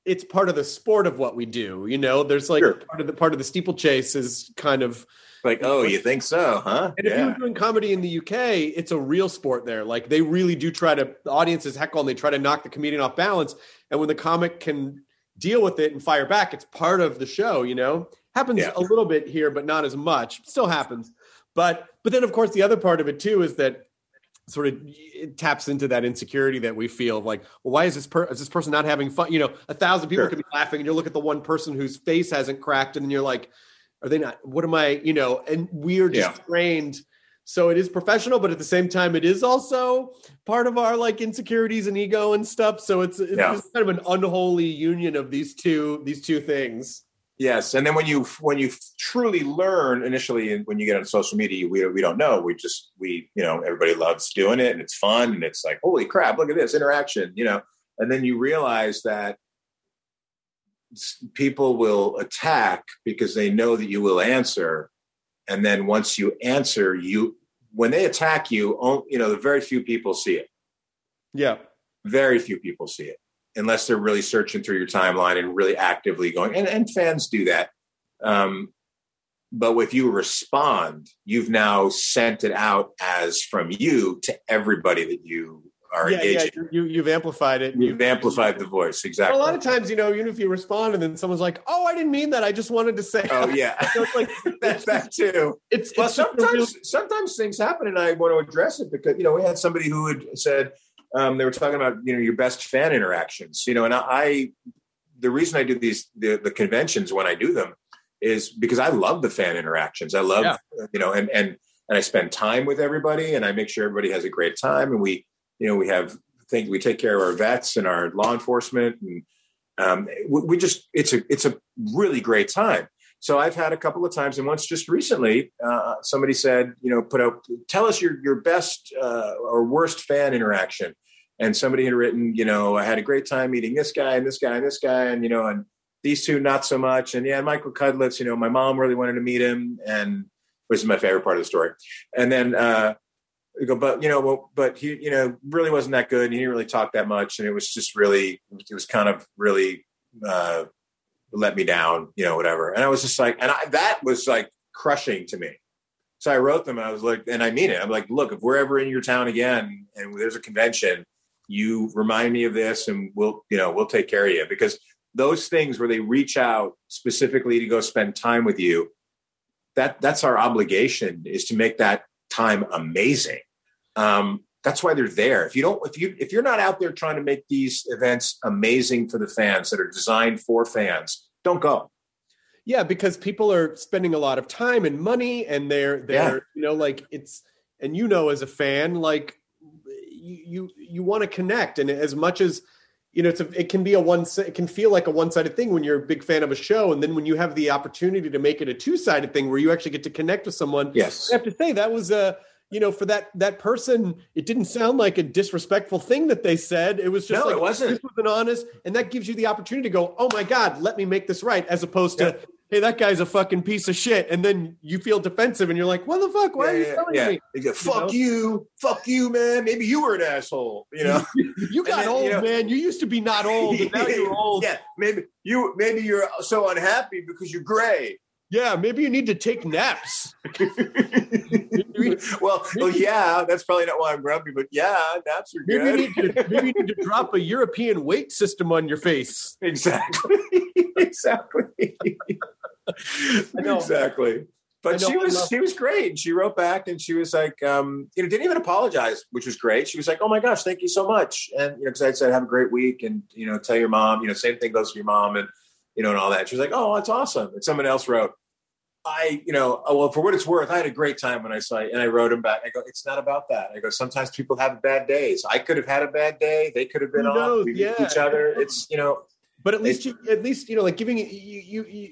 it's part of the sport of what we do you know there's like Sure. part of the part of the steeplechase is kind of like, oh, you think so, huh? And if you were doing comedy in the UK, it's a real sport there. Like they really do try to the audience is heckle and they try to knock the comedian off balance. And when the comic can deal with it and fire back, it's part of the show, you know? Happens Yeah. a little bit here, but not as much. Still happens. But but then of course the other part of it too is that sort of it taps into that insecurity that we feel of like, well, why is this per- is this person not having fun? You know, a thousand people Sure. could be laughing, and you look at the one person whose face hasn't cracked, and you're like, are they not? What am I? You know, and we're just Yeah. trained. So it is professional, but at the same time, it is also part of our like insecurities and ego and stuff. So it's, it's Yeah. just kind of an unholy union of these two these two things. Yes, and then when you when you truly learn initially, and when you get on social media, we we don't know. We just we you know everybody loves doing it, and it's fun, and it's like holy crap, look at this interaction, you know. And then you realize that people will attack because they know that you will answer, and then once you answer, you when they attack you, you know, the very few people see it. Yeah. very few people see it unless they're really searching through your timeline and really actively going and, and fans do that um, but if you respond you've now sent it out as from you to everybody that you are yeah, yeah, you, you've amplified it. you've amplified the voice exactly a lot of times, you know, even if you respond and then someone's like, "Oh, I didn't mean that. I just wanted to say." oh (laughs) yeah So it's like (laughs) that's that too it's well it's a real- sometimes sometimes things happen and i want to address it because you know we had somebody who had said um, they were talking about you know your best fan interactions you know and i, I the reason i do these the, the conventions when i do them is because i love the fan interactions i love Yeah. you know and and and i spend time with everybody and i make sure everybody has a great time and we you know we have things we take care of our vets and our law enforcement and um, we, we just it's a it's a really great time so I've had a couple of times, and once just recently, uh, somebody said, you know, put out, tell us your your best uh, or worst fan interaction. And somebody had written, you know, I had a great time meeting this guy and this guy and this guy, and you know, and these two not so much. And yeah, Michael Cudlitz, you know, my mom really wanted to meet him, and which is my favorite part of the story. And then uh, go, but you know, well, but he, you know, really wasn't that good. And he didn't really talk that much, and it was just really, it was kind of really. Uh, let me down, you know, whatever. And I was just like, and I, that was like crushing to me. So I wrote them. I was like, and I mean it. I'm like, look, if we're ever in your town again and there's a convention, you remind me of this, and we'll, you know, we'll take care of you because those things where they reach out specifically to go spend time with you, that that's our obligation is to make that time amazing. Um, that's why they're there. If you don't, if you if you're not out there trying to make these events amazing for the fans that are designed for fans, don't go. Yeah, because people are spending a lot of time and money, and they're they're you know like it's and you know as a fan like you you, you want to connect, and as much as you know it's a, it can be a one it can feel like a one sided thing when you're a big fan of a show, and then when you have the opportunity to make it a two sided thing where you actually get to connect with someone. Yes. I have to say that was a you know for that that person it didn't sound like a disrespectful thing that they said it was just No, like it wasn't. this was an honest and that gives you the opportunity to go oh my god let me make this right as opposed to hey that guy's a fucking piece of shit and then you feel defensive and you're like what the fuck why are you yeah, telling yeah. me They go, fuck know? you, fuck you, man. Maybe you were an asshole, you know. (laughs) you got then, old you know- man you used to be not old now (laughs) you're old Yeah, maybe you maybe you're so unhappy because you're gray. Yeah maybe you need to take naps (laughs) well, well, yeah, that's probably not why I'm grumpy, but yeah, naps are maybe you good. need to maybe you need to drop a european weight system on your face exactly, (laughs) exactly, exactly. But she was she was great, she wrote back, and she was like, um, you know, didn't even apologize, which was great. She was like, "Oh my gosh, thank you so much," and you know, because I said, "Have a great week," and you know, tell your mom, you know, same thing goes to your mom, and you know, and all that. She was like, "Oh, that's awesome." And someone else wrote, I, you know, oh, well, for what it's worth, I had a great time when I saw it. And I wrote him back. I go, it's not about that. I go, sometimes people have bad days. I could have had a bad day. They could have been Who off. knows? We meet Yeah. each other. (laughs) It's, you know, but at least you at least you know like giving you you you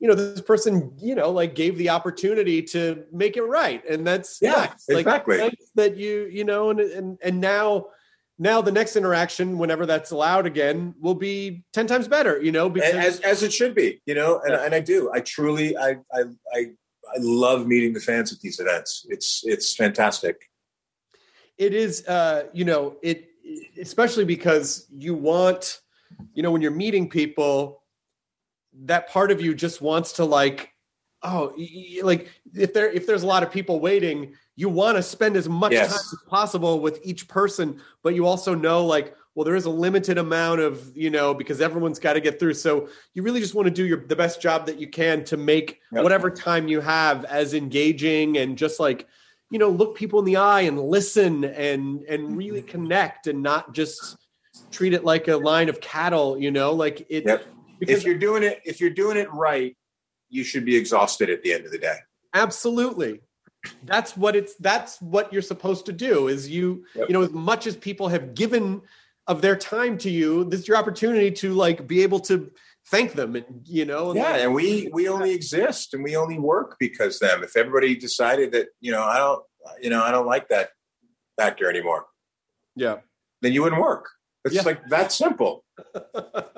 you know this person you know like gave the opportunity to make it right and that's Yeah, nice. Like, exactly. nice that you you know and and and now now the next interaction whenever that's allowed again will be 10 times better you know because as, as it should be, you know, and, and I do. I truly, I, I, I, I love meeting the fans at these events. It's, it's fantastic. it is uh you know it especially because you want you know when you're meeting people that part of you just wants to like oh, like if there if there's a lot of people waiting, you want to spend as much Yes. time as possible with each person, but you also know like well there is a limited amount of you know because everyone's got to get through so you really just want to do your the best job that you can to make Yep. whatever time you have as engaging and just like you know look people in the eye and listen and and mm-hmm. really connect and not just treat it like a line of cattle you know like it Yep. because if you're doing it, if you're doing it right, you should be exhausted at the end of the day. absolutely that's what it's that's what you're supposed to do is you Yep. you know as much as people have given of their time to you this is your opportunity to like be able to thank them and you know and Yeah, like- and we we only exist and we only work because them. If everybody decided that you know I don't you know I don't like that actor anymore, yeah then you wouldn't work. It's Yeah. like that simple. (laughs)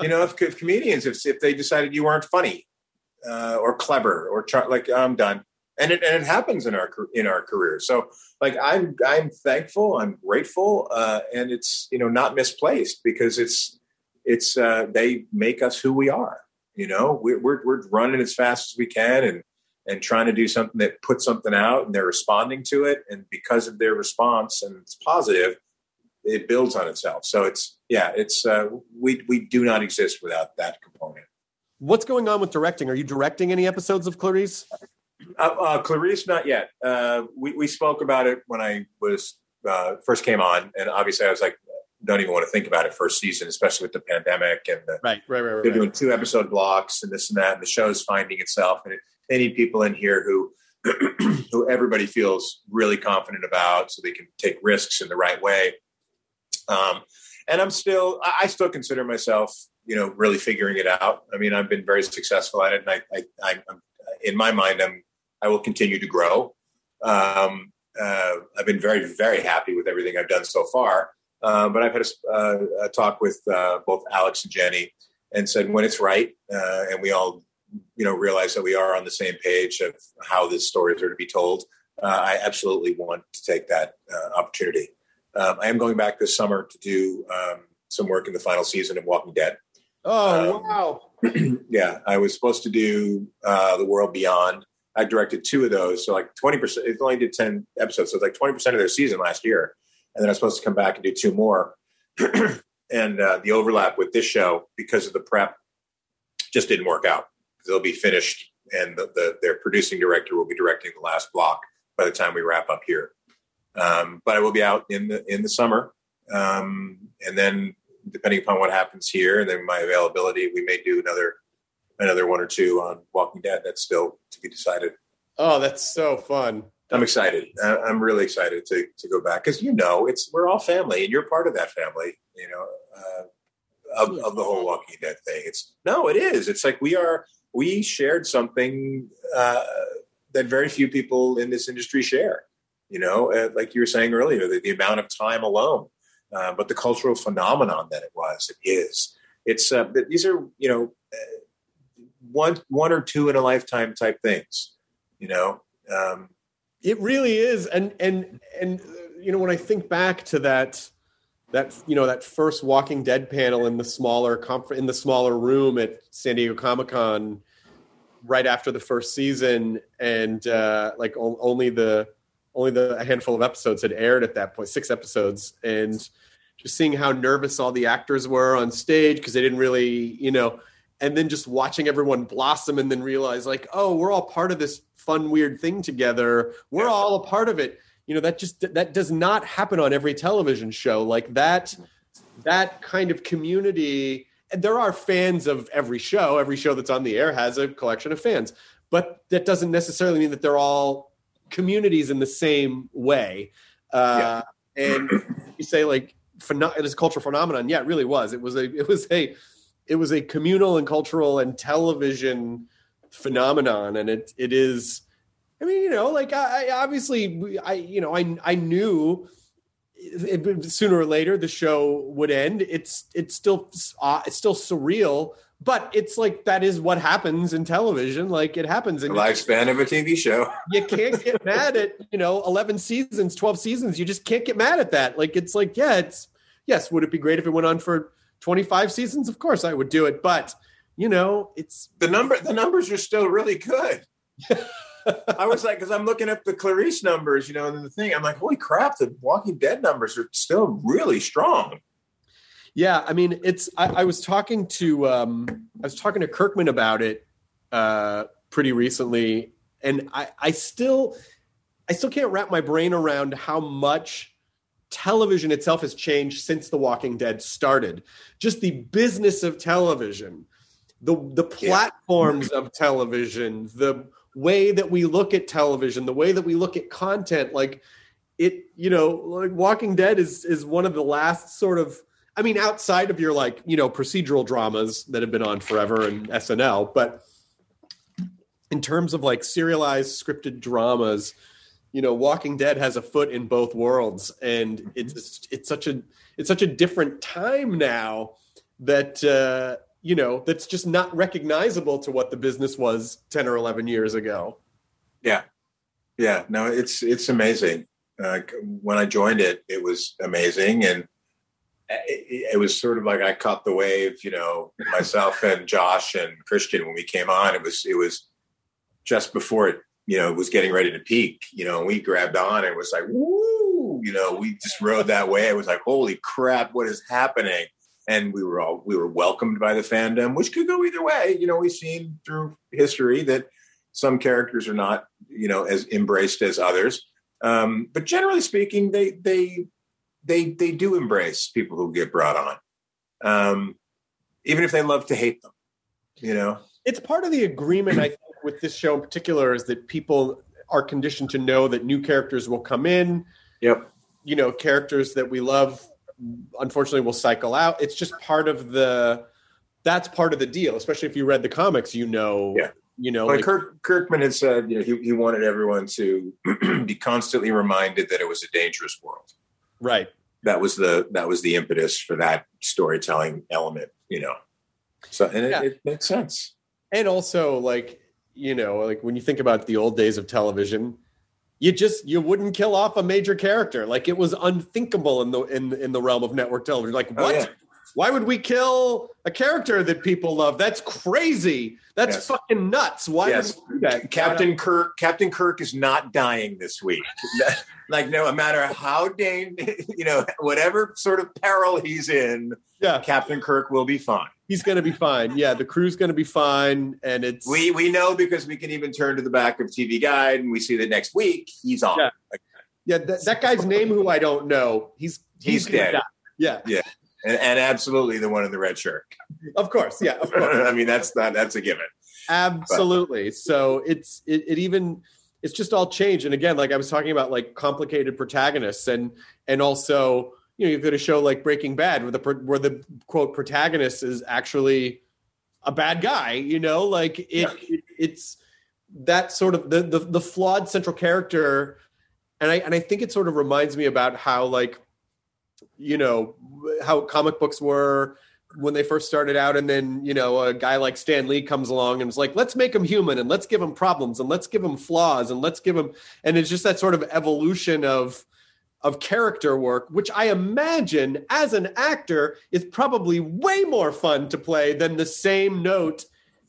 you know, if, if comedians if if they decided you weren't funny uh, or clever or char- like I'm done, and it and it happens in our in our careers. So like I'm I'm thankful, I'm grateful, uh, and it's you know not misplaced because it's it's uh, they make us who we are. You know, we're, we're we're running as fast as we can and and trying to do something that puts something out, and they're responding to it, and because of their response and it's positive, it builds on itself. So it's yeah, it's uh, we we do not exist without that component. what's going on with directing are you directing any episodes of clarice Uh, uh, Clarice, not yet. Uh, we we spoke about it when I was uh, first came on, and obviously I was like, don't even want to think about it first season, especially with the pandemic and the, right right right they're doing two episode blocks and this and that, and the show's finding itself, and it, they need people in here who (clears throat) who everybody feels really confident about, so they can take risks in the right way. Um, and I'm still, I still consider myself, you know, really figuring it out. I mean, I've been very successful at it, and I, I, I I'm, in my mind, I'm, I will continue to grow. Um, uh, I've been very, very happy with everything I've done so far. Uh, but I've had a, uh, a talk with uh, both Alex and Jenny, and said when it's right, uh, and we all, you know, realize that we are on the same page of how these stories are to be told. Uh, I absolutely want to take that uh, opportunity. Um, I am going back this summer to do um, some work in the final season of Walking Dead. oh Um, wow (clears throat) yeah, I was supposed to do uh, The World Beyond. I directed two of those, so like twenty percent. It only did ten episodes, so it's like twenty percent of their season last year. And then I was supposed to come back and do two more. (clears throat) and uh, the overlap with this show, because of the prep, just didn't work out. They'll be finished, and the, the, their producing director will be directing the last block by the time we wrap up here. Um, but I will be out in the in the summer, um, and then depending upon what happens here and then my availability, we may do another another one or two on Walking Dead. That's still to be decided. oh that's so fun I'm excited. I'm really excited to to go back because you know it's we're all family and you're part of that family. You know, uh, of, of the whole Walking Dead thing. It's no, it is. It's like we are. We shared something uh, that very few people in this industry share. You know, uh, like you were saying earlier, the, the amount of time alone, uh, but the cultural phenomenon that it was, it is. It's uh, these are you know uh, one one or two in a lifetime type things. You know. Um, It really is, and and and uh, you know when I think back to that that you know that first Walking Dead panel in the smaller conf- in the smaller room at San Diego Comic Con, right after the first season, and uh, like only the only the a handful of episodes had aired at that point, six episodes, and just seeing how nervous all the actors were on stage because they didn't really you know and then just watching everyone blossom and then realize like oh we're all part of this fun weird thing together. We're all a part of it. You know that just that does not happen on every television show. Like that that kind of community and there are fans of every show. Every show that's on the air has a collection of fans. But that doesn't necessarily mean that they're all communities in the same way. Uh, and you say like pheno- it is a cultural phenomenon yeah it really was. It was a it was a it was a communal and cultural and television phenomenon. And it it is i mean you know like i, I obviously i you know i i knew it, sooner or later the show would end. It's it's still uh, it's still surreal but it's like that is what happens in television. Like it happens in the lifespan of a TV show. (laughs) you can't get mad at you know 11 seasons 12 seasons. You just can't get mad at that. Like it's like yeah it's yes would it be great if it went on for 25 seasons of course i would do it but you know it's The number the numbers are still really good. I was like, because I'm looking up the Clarice numbers, you know, and the thing, I'm like, holy crap, the Walking Dead numbers are still really strong. Yeah, I mean, it's. I, I was talking to um, I was talking to Kirkman about it uh, pretty recently, and I, I still, I still can't wrap my brain around how much television itself has changed since The Walking Dead started. Just the business of television, the the platforms of television, the way that we look at television, the way that we look at content, like it, you know, like Walking Dead is is one of the last sort of I mean, outside of your like, you know, procedural dramas that have been on forever and SNL, but in terms of like serialized scripted dramas, you know, Walking Dead has a foot in both worlds, and it's it's such a it's such a different time now that uh, you know that's just not recognizable to what the business was ten or eleven years ago. Yeah, yeah, no, it's it's amazing. Uh, when I joined it, it was amazing, and it, it, was sort of like I caught the wave, you know, myself and Josh and Christian when we came on. It was it was just before it, you know, it was getting ready to peak. You know, and we grabbed on and was like, woo, you know, we just rode that way. It was like, holy crap, what is happening? And we were all we were welcomed by the fandom, which could go either way. You know, we've seen through history that some characters are not, you know, as embraced as others. Um, but generally speaking, they they they they do embrace people who get brought on, um, even if they love to hate them. You know, it's part of the agreement. I think with this show in particular is that people are conditioned to know that new characters will come in. Yep. You know, characters that we love, unfortunately, will cycle out. It's just part of the. That's part of the deal, especially if you read the comics. You know. Yeah. You know, like, like Kirk, Kirkman had said, you know, he, he wanted everyone to (clears throat) be constantly reminded that it was a dangerous world. Right. That was the that was the impetus for that storytelling element, you know. So and yeah. it, it makes sense. And also, like you know, like when you think about the old days of television, you just you wouldn't kill off a major character. Like it was unthinkable in the in in the realm of network television. Like oh, what? Oh, yeah. Why would we kill a character that people love? That's crazy. That's yes. fucking nuts. Why yes. would we do that? Captain Kirk Captain Kirk is not dying this week. (laughs) like no matter how dang (laughs) you know, whatever sort of peril he's in, yeah. Captain Kirk will be fine. He's gonna be fine. Yeah, the crew's gonna be fine. And it's we we know because we can even turn to the back of TV Guide and we see that next week he's on. Yeah, yeah that, that guy's name who I don't know. He's he's, he's dead. Die. Yeah. Yeah and, and, absolutely the one in the red shirt. Of course, yeah, of course. (laughs) I mean, that's not that's a given. Absolutely. But. So it's it, it even it's just all changed. And again, like I was talking about, like complicated protagonists, and and also you know you've got a show like Breaking Bad where the where the quote protagonist is actually a bad guy. You know, like it, yeah. it it's that sort of the, the the flawed central character and I and I think it sort of reminds me about how like you know how comic books were when they first started out and then you know a guy like stan lee comes along and is like let's make him human and let's give him problems and let's give him flaws and let's give him and it's just that sort of evolution of of character work which i imagine as an actor is probably way more fun to play than the same note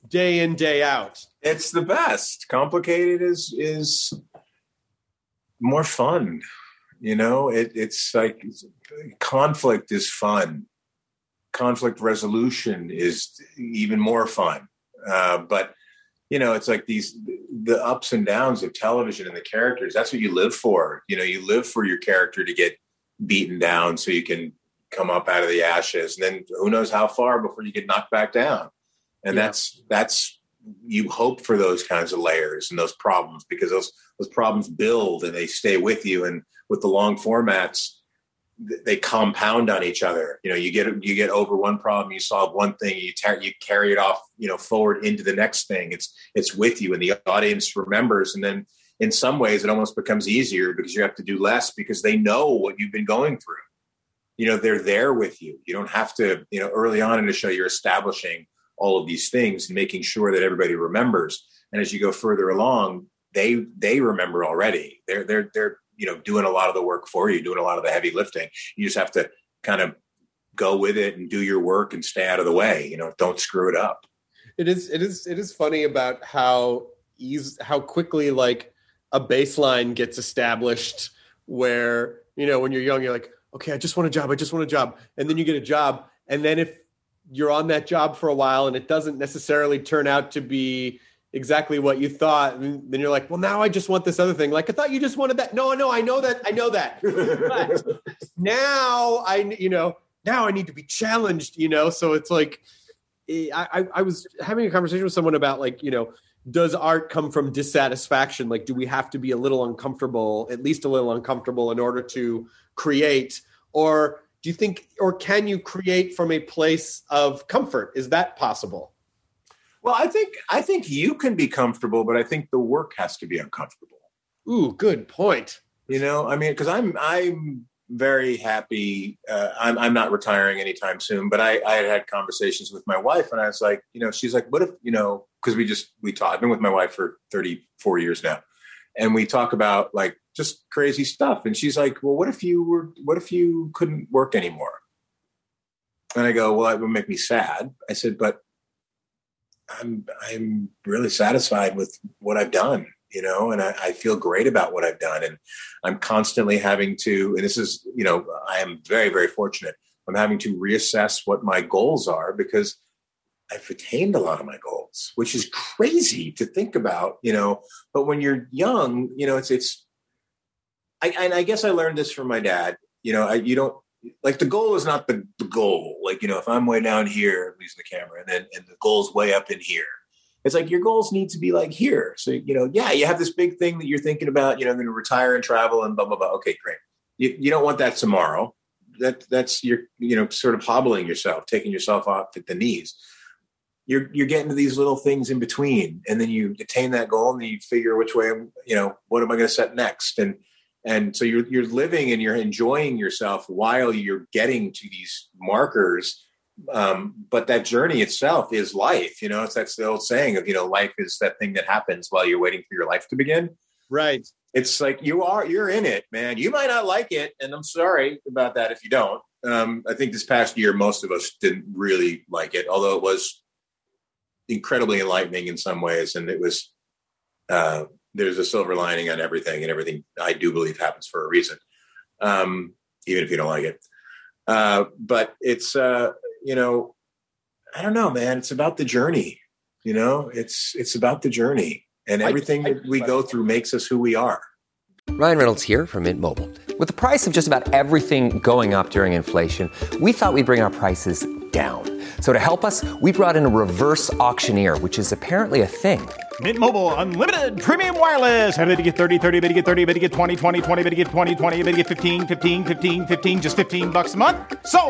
day in day out. It's the best. Complicated is is more fun you know? It, it's like conflict is fun. Conflict resolution is even more fun. Uh, but you know it's like these the ups and downs of television and the characters that's what you live for. You know you live for your character to get beaten down so you can come up out of the ashes. And then who knows how far before you get knocked back down. And yeah. that's that's you hope for those kinds of layers and those problems because those those problems build and they stay with you. And with the long formats they compound on each other. You know you get you get over one problem you solve one thing you tar- you carry it off you know forward into the next thing. It's it's with you and the audience remembers. And then in some ways it almost becomes easier because you have to do less because they know what you've been going through. You know they're there with you. You don't have to you know early on in the show you're establishing all of these things and making sure that everybody remembers. And as you go further along they they remember already. They're they're they're you know doing a lot of the work for you doing a lot of the heavy lifting. You just have to kind of go with it and do your work and stay out of the way you know don't screw it up. It is it is it is funny about how ease how quickly like a baseline gets established where you know when you're young you're like okay i just want a job i just want a job. And then you get a job and then if you're on that job for a while and it doesn't necessarily turn out to be exactly what you thought. And then you're like well now i just want this other thing. Like i thought you just wanted that. No no i know that. I know that. (laughs) But now i you know now i need to be challenged you know? So it's like eh, I, I i was having a conversation with someone about like you know does art come from dissatisfaction? Like do we have to be a little uncomfortable at least a little uncomfortable in order to create? Or do you think or can you create from a place of comfort? Is that possible Well, I think I think you can be comfortable, but I think the work has to be uncomfortable. ooh good point You know, I mean, because I'm I'm very happy. Uh, I'm I'm not retiring anytime soon, but I I had had conversations with my wife, and I was like, you know, she's like, what if you know, because we just we talk. I've been with my wife for 34 years now, and we talk about like just crazy stuff. And she's like, well, what if you were? What if you couldn't work anymore? And I go, well, that would make me sad. I said, but I'm I'm really satisfied with what I've done, you know, and I, I feel great about what I've done. And I'm constantly having to, and this is, you know, I am very, very fortunate. I'm having to reassess what my goals are because I've attained a lot of my goals, which is crazy to think about, you know. But when you're young, you know, it's it's. I and I guess I learned this from my dad. You know, I, you don't like the goal is not the, the goal. Like you know, if I'm way down here, I'm using the camera, and then and the goal's way up in here. It's like your goals need to be like here. So you know, yeah, you have this big thing that you're thinking about. You know, I'm going to retire and travel and blah blah blah. Okay, great. You you don't want that tomorrow. That that's you're you know sort of hobbling yourself, taking yourself off at the knees you're you're getting to these little things in between and then you attain that goal and then you figure which way you know what am i going to set next and and so you're you're living and you're enjoying yourself while you're getting to these markers. Um, but that journey itself is life you know it's that's the old saying of you know life is that thing that happens while you're waiting for your life to begin. Right. It's like you are you're in it man. You might not like it and i'm sorry about that if you don't. Um, i think this past year most of us didn't really like it although it was incredibly enlightening in some ways and it was uh, there's a silver lining on everything and everything i do believe happens for a reason um, even if you don't like it. Uh, but it's uh, you know i don't know man. It's about the journey you know? It's it's about the journey and everything I- that we go through makes us who we are. Ryan Reynolds here from Mint Mobile. With the price of just about everything going up during inflation, we thought we'd bring our prices down. So to help us, we brought in a reverse auctioneer, which is apparently a thing. Mint Mobile unlimited premium wireless. Have to get 30, 30, bit to get 30, bit to get 20, 20, 20, bit to get 20, 20, bit to get 15, 15, 15, 15 just 15 bucks a month. So,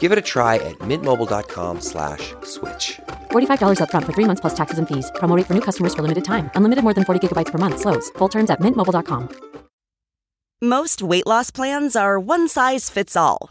Give it a try at mintmobile.com slash switch. $45 upfront for three months plus taxes and fees. Promo rate for new customers for limited time. Unlimited more than 40 gigabytes per month. Slows. Full terms at mintmobile.com. Most weight loss plans are one size fits all,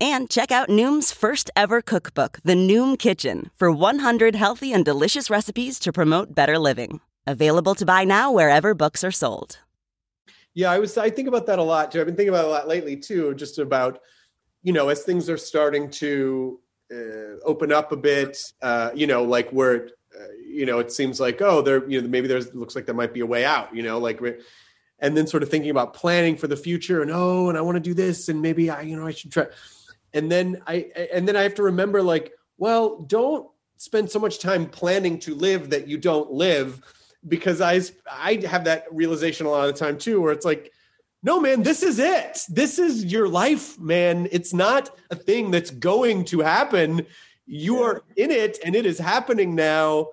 And check out Noom's first ever cookbook, The Noom Kitchen, for 100 healthy and delicious recipes to promote better living. Available to buy now wherever books are sold. Yeah, I was. I think about that a lot too. I've been thinking about a lot lately too. Just about, you know, as things are starting to uh, open up a bit. Uh, you know, like where, uh, you know, it seems like oh, there, you know, maybe there's looks like there might be a way out. You know, like, and then sort of thinking about planning for the future and oh, and I want to do this and maybe I, you know, I should try. And then I, and then I have to remember like, well, don't spend so much time planning to live that you don't live because I I have that realization a lot of the time too, where it's like, no, man, this is it. This is your life, man. It's not a thing that's going to happen. You are in it, and it is happening now.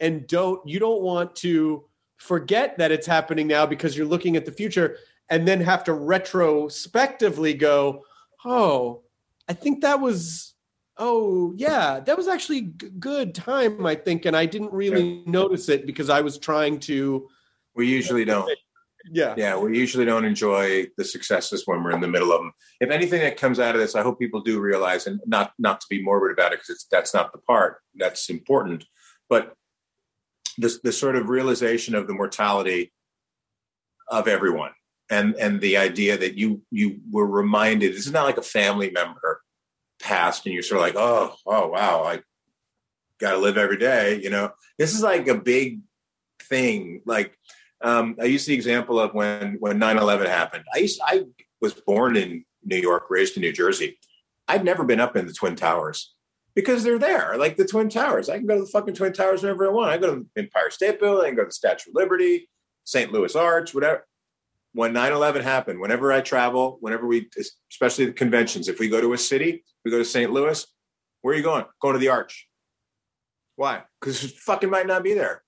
And don't you don't want to forget that it's happening now because you're looking at the future, and then have to retrospectively go, oh, I think that was oh yeah that was actually g- good time i think and i didn't really notice it because i was trying to we usually don't Yeah. Yeah, we usually don't enjoy the successes when we're in the middle of them. If anything that comes out of this, I hope people do realize, and not not to be morbid about it, because that's not the part that's important, but the the sort of realization of the mortality of everyone, and and the idea that you you were reminded. This is not like a family member passed, and you're sort of like, oh oh wow, I got to live every day. You know, this is like a big thing. Like um, I used the example of when when 9-11 happened. I used I was born in New York, raised in New Jersey. I'd never been up in the Twin Towers because they're there, like the Twin Towers. I can go to the fucking Twin Towers whenever I want. I go to the Empire State Building, I go to the Statue of Liberty, St. Louis Arch, whatever. When 9-11 happened, whenever I travel, whenever we, especially the conventions, if we go to a city, we go to St. Louis, where are you going? Going to the Arch. Why? Because it fucking might not be there.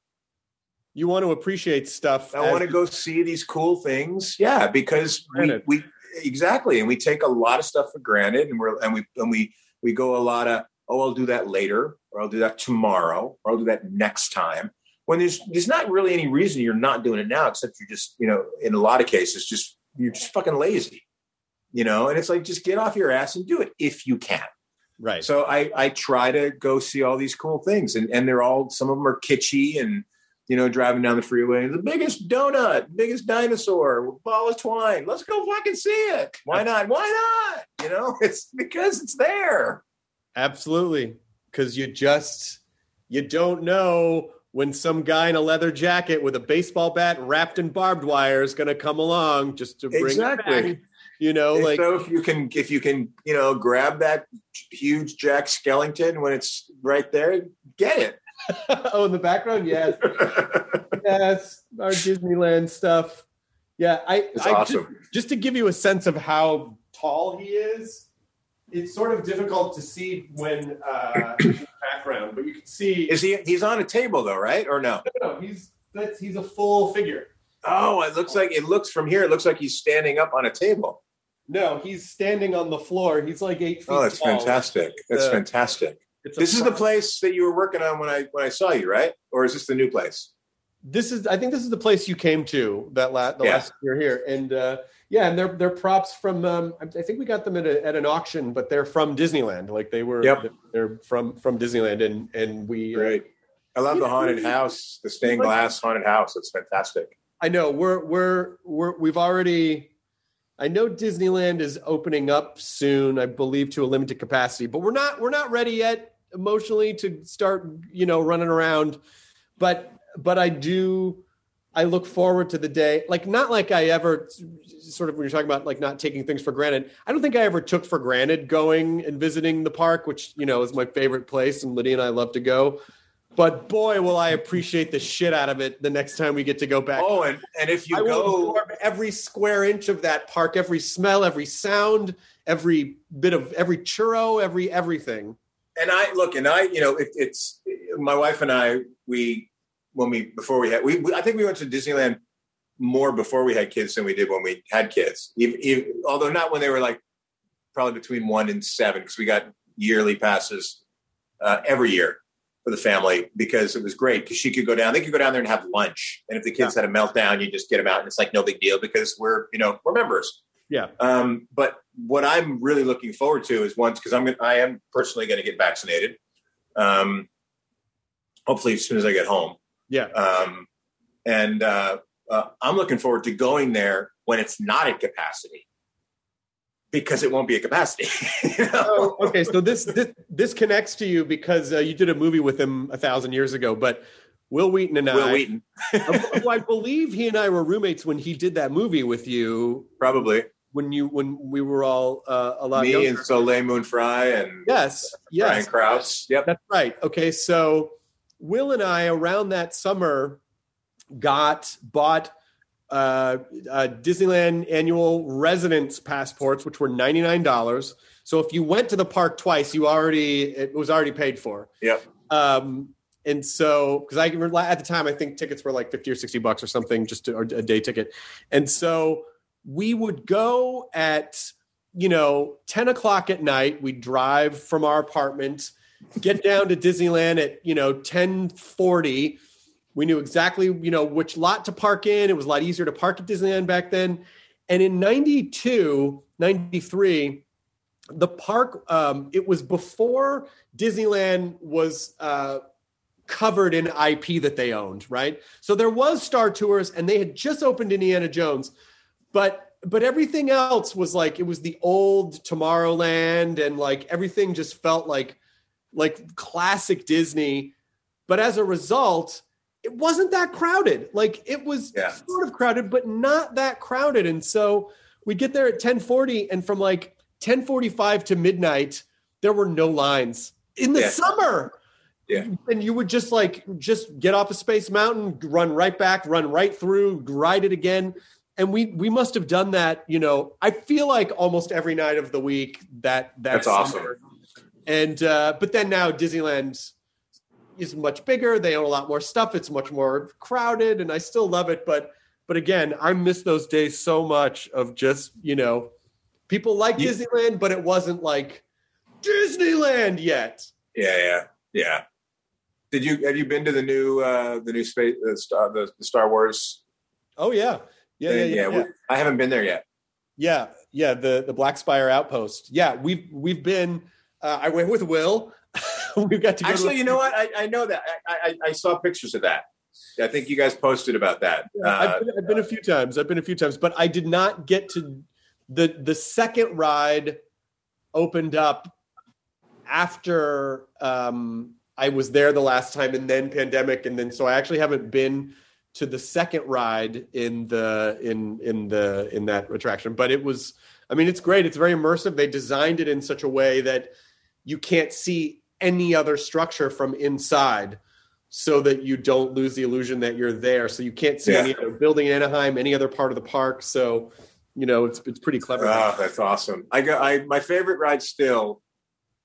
You want to appreciate stuff. I as- want to go see these cool things. Yeah, because we, we exactly, and we take a lot of stuff for granted, and we're and we and we we go a lot of oh, I'll do that later, or I'll do that tomorrow, or I'll do that next time. When there's there's not really any reason you're not doing it now, except you're just you know in a lot of cases just you're just fucking lazy, you know. And it's like just get off your ass and do it if you can. Right. So I I try to go see all these cool things, and and they're all some of them are kitschy and you know driving down the freeway, the biggest donut, biggest dinosaur, ball of twine. Let's go fucking see it. Why not? Why not? You know, (laughs) it's because it's there. Absolutely. Because you just you don't know when some guy in a leather jacket with a baseball bat wrapped in barbed wire is going to come along just to bring Exactly. it back. You know, And like so if you can if you can you know grab that huge Jack Skellington when it's right there, get it. (laughs) oh, in the background, yes, (laughs) yes, our Disneyland stuff. Yeah, I, It's I awesome. Just, just to give you a sense of how tall he is, it's sort of difficult to see when uh, (clears throat) background, but you can see. Is he? He's on a table though, right? Or no? No, he's that's he's a full figure. Oh, it looks like it looks from here. It looks like he's standing up on a table. No, he's standing on the floor. He's like eight feet. Oh, that's tall. fantastic. That's Uh, fantastic. It's This is the place that you were working on when I when I saw you, right? Or is this the new place? This is, I think, this is the place you came to that la- the Yeah. last year here, and uh, yeah, and they're they're props from. Um, I think we got them at, a, at an auction, but they're from Disneyland. Like they were, Yep. they're from from Disneyland, and and we. uh, Great. I love the haunted house, the stained glass haunted house. It's fantastic. I know we're we're we're we've already. I know Disneyland is opening up soon, I believe, to a limited capacity, but we're not we're not ready yet emotionally to start, you know, running around. But but I do. I look forward to the day, like not like I ever sort of when you're talking about like not taking things for granted. I don't think I ever took for granted going and visiting the park, which you know is my favorite place, and Lydia and I love to go. But boy, will I appreciate the shit out of it the next time we get to go back. Oh, and and if you I will go, absorb every square inch of that park, every smell, every sound, every bit of every churro, every everything. and I look, and I, you know, it, it's my wife and I. We when we before we had we, we I think we went to Disneyland more before we had kids than we did when we had kids. Even, even, although not when they were like probably between one and seven, because we got yearly passes uh, every year for the family because it was great because she could go down. They could go down there and have lunch, and if the kids had a meltdown, you just get them out, and it's like no big deal because we're you know we're members. Yeah. Um, but what I'm really looking forward to is once because I'm gonna- I am personally going to get vaccinated. Um, hopefully as soon as I get home. Yeah. Um, and uh, uh, I'm looking forward to going there when it's not at capacity because it won't be at capacity. (laughs) you know? Oh, okay, so this this this connects to you because uh, you did a movie with him a thousand years ago, but. Wil Wheaton and Will I, Wheaton, (laughs) I believe he and I were roommates when he did that movie with you. probably When you when we were all uh, a lot me younger. and Soleil Moon Fry and yes, Brian yes, Krause. Yep. That's right. Okay, so Will and I around that summer got bought uh, uh, Disneyland annual residence passports, which were ninety nine dollars. So if you went to the park twice, you already it was already paid for. Yeah. Um, and so because I at the time I think tickets were like fifty or sixty bucks or something, just to, or a day ticket. And so we would go at you know ten o'clock at night. We'd drive from our apartment get down to Disneyland at you know ten forty, We knew exactly, you know, which lot to park in. It was a lot easier to park at Disneyland back then. And in 92, 93, the park, um, it was before Disneyland was uh, covered in IP that they owned, right? So there was Star Tours and they had just opened Indiana Jones, but but everything else was like it was the old Tomorrowland and like everything just felt like like classic Disney. But as a result, it wasn't that crowded. Like it was Yeah. sort of crowded, but not that crowded. And so we get there at 1040 and from like 1045 to midnight, there were no lines in the Yeah. summer. Yeah. And you would just like just get off of Space Mountain, run right back, run right through, ride it again. And we we must have done that, you know, I feel like almost every night of the week that that That's awesome. And uh but then now Disneyland is much bigger. They own a lot more stuff. It's much more crowded, and I still love it. But but again, I miss those days so much of just you know people like You- Disneyland, but it wasn't like Disneyland yet. Yeah, yeah, yeah. Did you have you been to the new uh the new space the Star the, the Star Wars? Oh yeah, yeah, yeah, yeah. yeah. I haven't been there yet. Yeah, yeah, the the Black Spire outpost. Yeah, we've we've been. Uh, I went with Will. (laughs) we got to Actually, to you know what? I, I know that. I, I I saw pictures of that. I think you guys posted about that. Yeah, Uh, I've, been, I've been a few times. I've been a few times, but I did not get to the the second ride opened up after um, I was there the last time, and then pandemic, and then so I actually haven't been to the second ride in the in in the in that attraction. But it was, I mean, it's great. It's very immersive. They designed it in such a way that you can't see any other structure from inside so that you don't lose the illusion that you're there. So you can't see Yeah. any other building in Anaheim, any other part of the park. So, you know, it's it's pretty clever. Oh, that's awesome. I go. I my favorite ride still.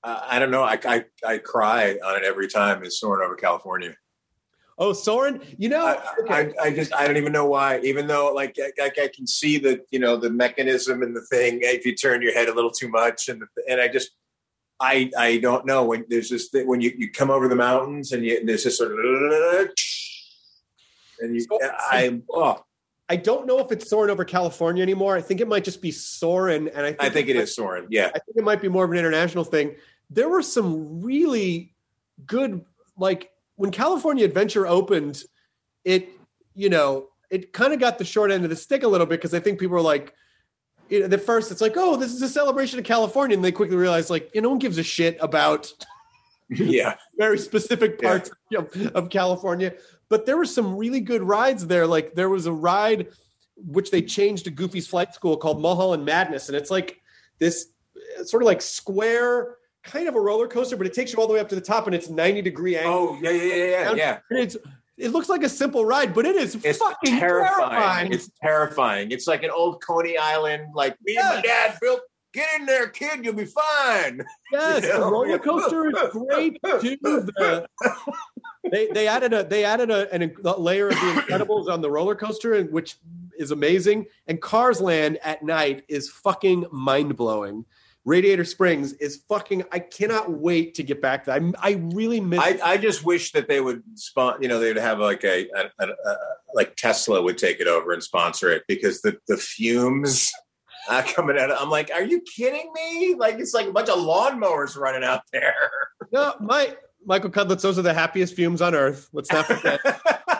Uh, I don't know. I, I I cry on it every time. Is soaring over California. oh, Soarin', you know, I, I, I just I don't even know why. Even though like I, I, I can see the you know the mechanism and the thing if you turn your head a little too much and and I just I I don't know when there's this thing when you, you come over the mountains and, you, and there's this sort of and you So- uh, I oh I don't know if it's soaring over California anymore. I think it might just be soaring, and I think, I think it is soaring. Yeah, I think it might be more of an international thing. There were some really good, like when California Adventure opened, it, you know, it kind of got the short end of the stick a little bit because I think people were like, you know, at first it's like, oh, this is a celebration of California, and they quickly realized like, you know, no one gives a shit about (laughs) yeah. very specific Yeah. parts of, of California. But there were some really good rides there. Like there was a ride which they changed to Goofy's Flight School called Mulholland Madness, and it's like this uh, sort of like square kind of a roller coaster, but it takes you all the way up to the top, and it's ninety degree angle. Oh yeah yeah yeah yeah yeah. And it's it looks like a simple ride, but it is It's fucking terrifying. terrifying. It's terrifying. It's like an old Coney Island. Like me and my dad built. Get in there, kid. You'll be fine. (laughs) Yes, You know? the roller coaster is great too. The- (laughs) they they added a they added a, an, a layer of the Incredibles on the roller coaster, and which is amazing. And Cars Land at night is fucking mind blowing. Radiator Springs is fucking. I cannot wait to get back. to that. I I really miss. I, I just wish that they would spon You know, they'd have like a, a, a, a like Tesla would take it over and sponsor it because the the fumes (laughs) uh, coming out. Of, I'm like, are you kidding me? Like it's like a bunch of lawnmowers running out there. (laughs) no, my Michael Cudlitz. Those are the happiest fumes on earth. Let's not forget.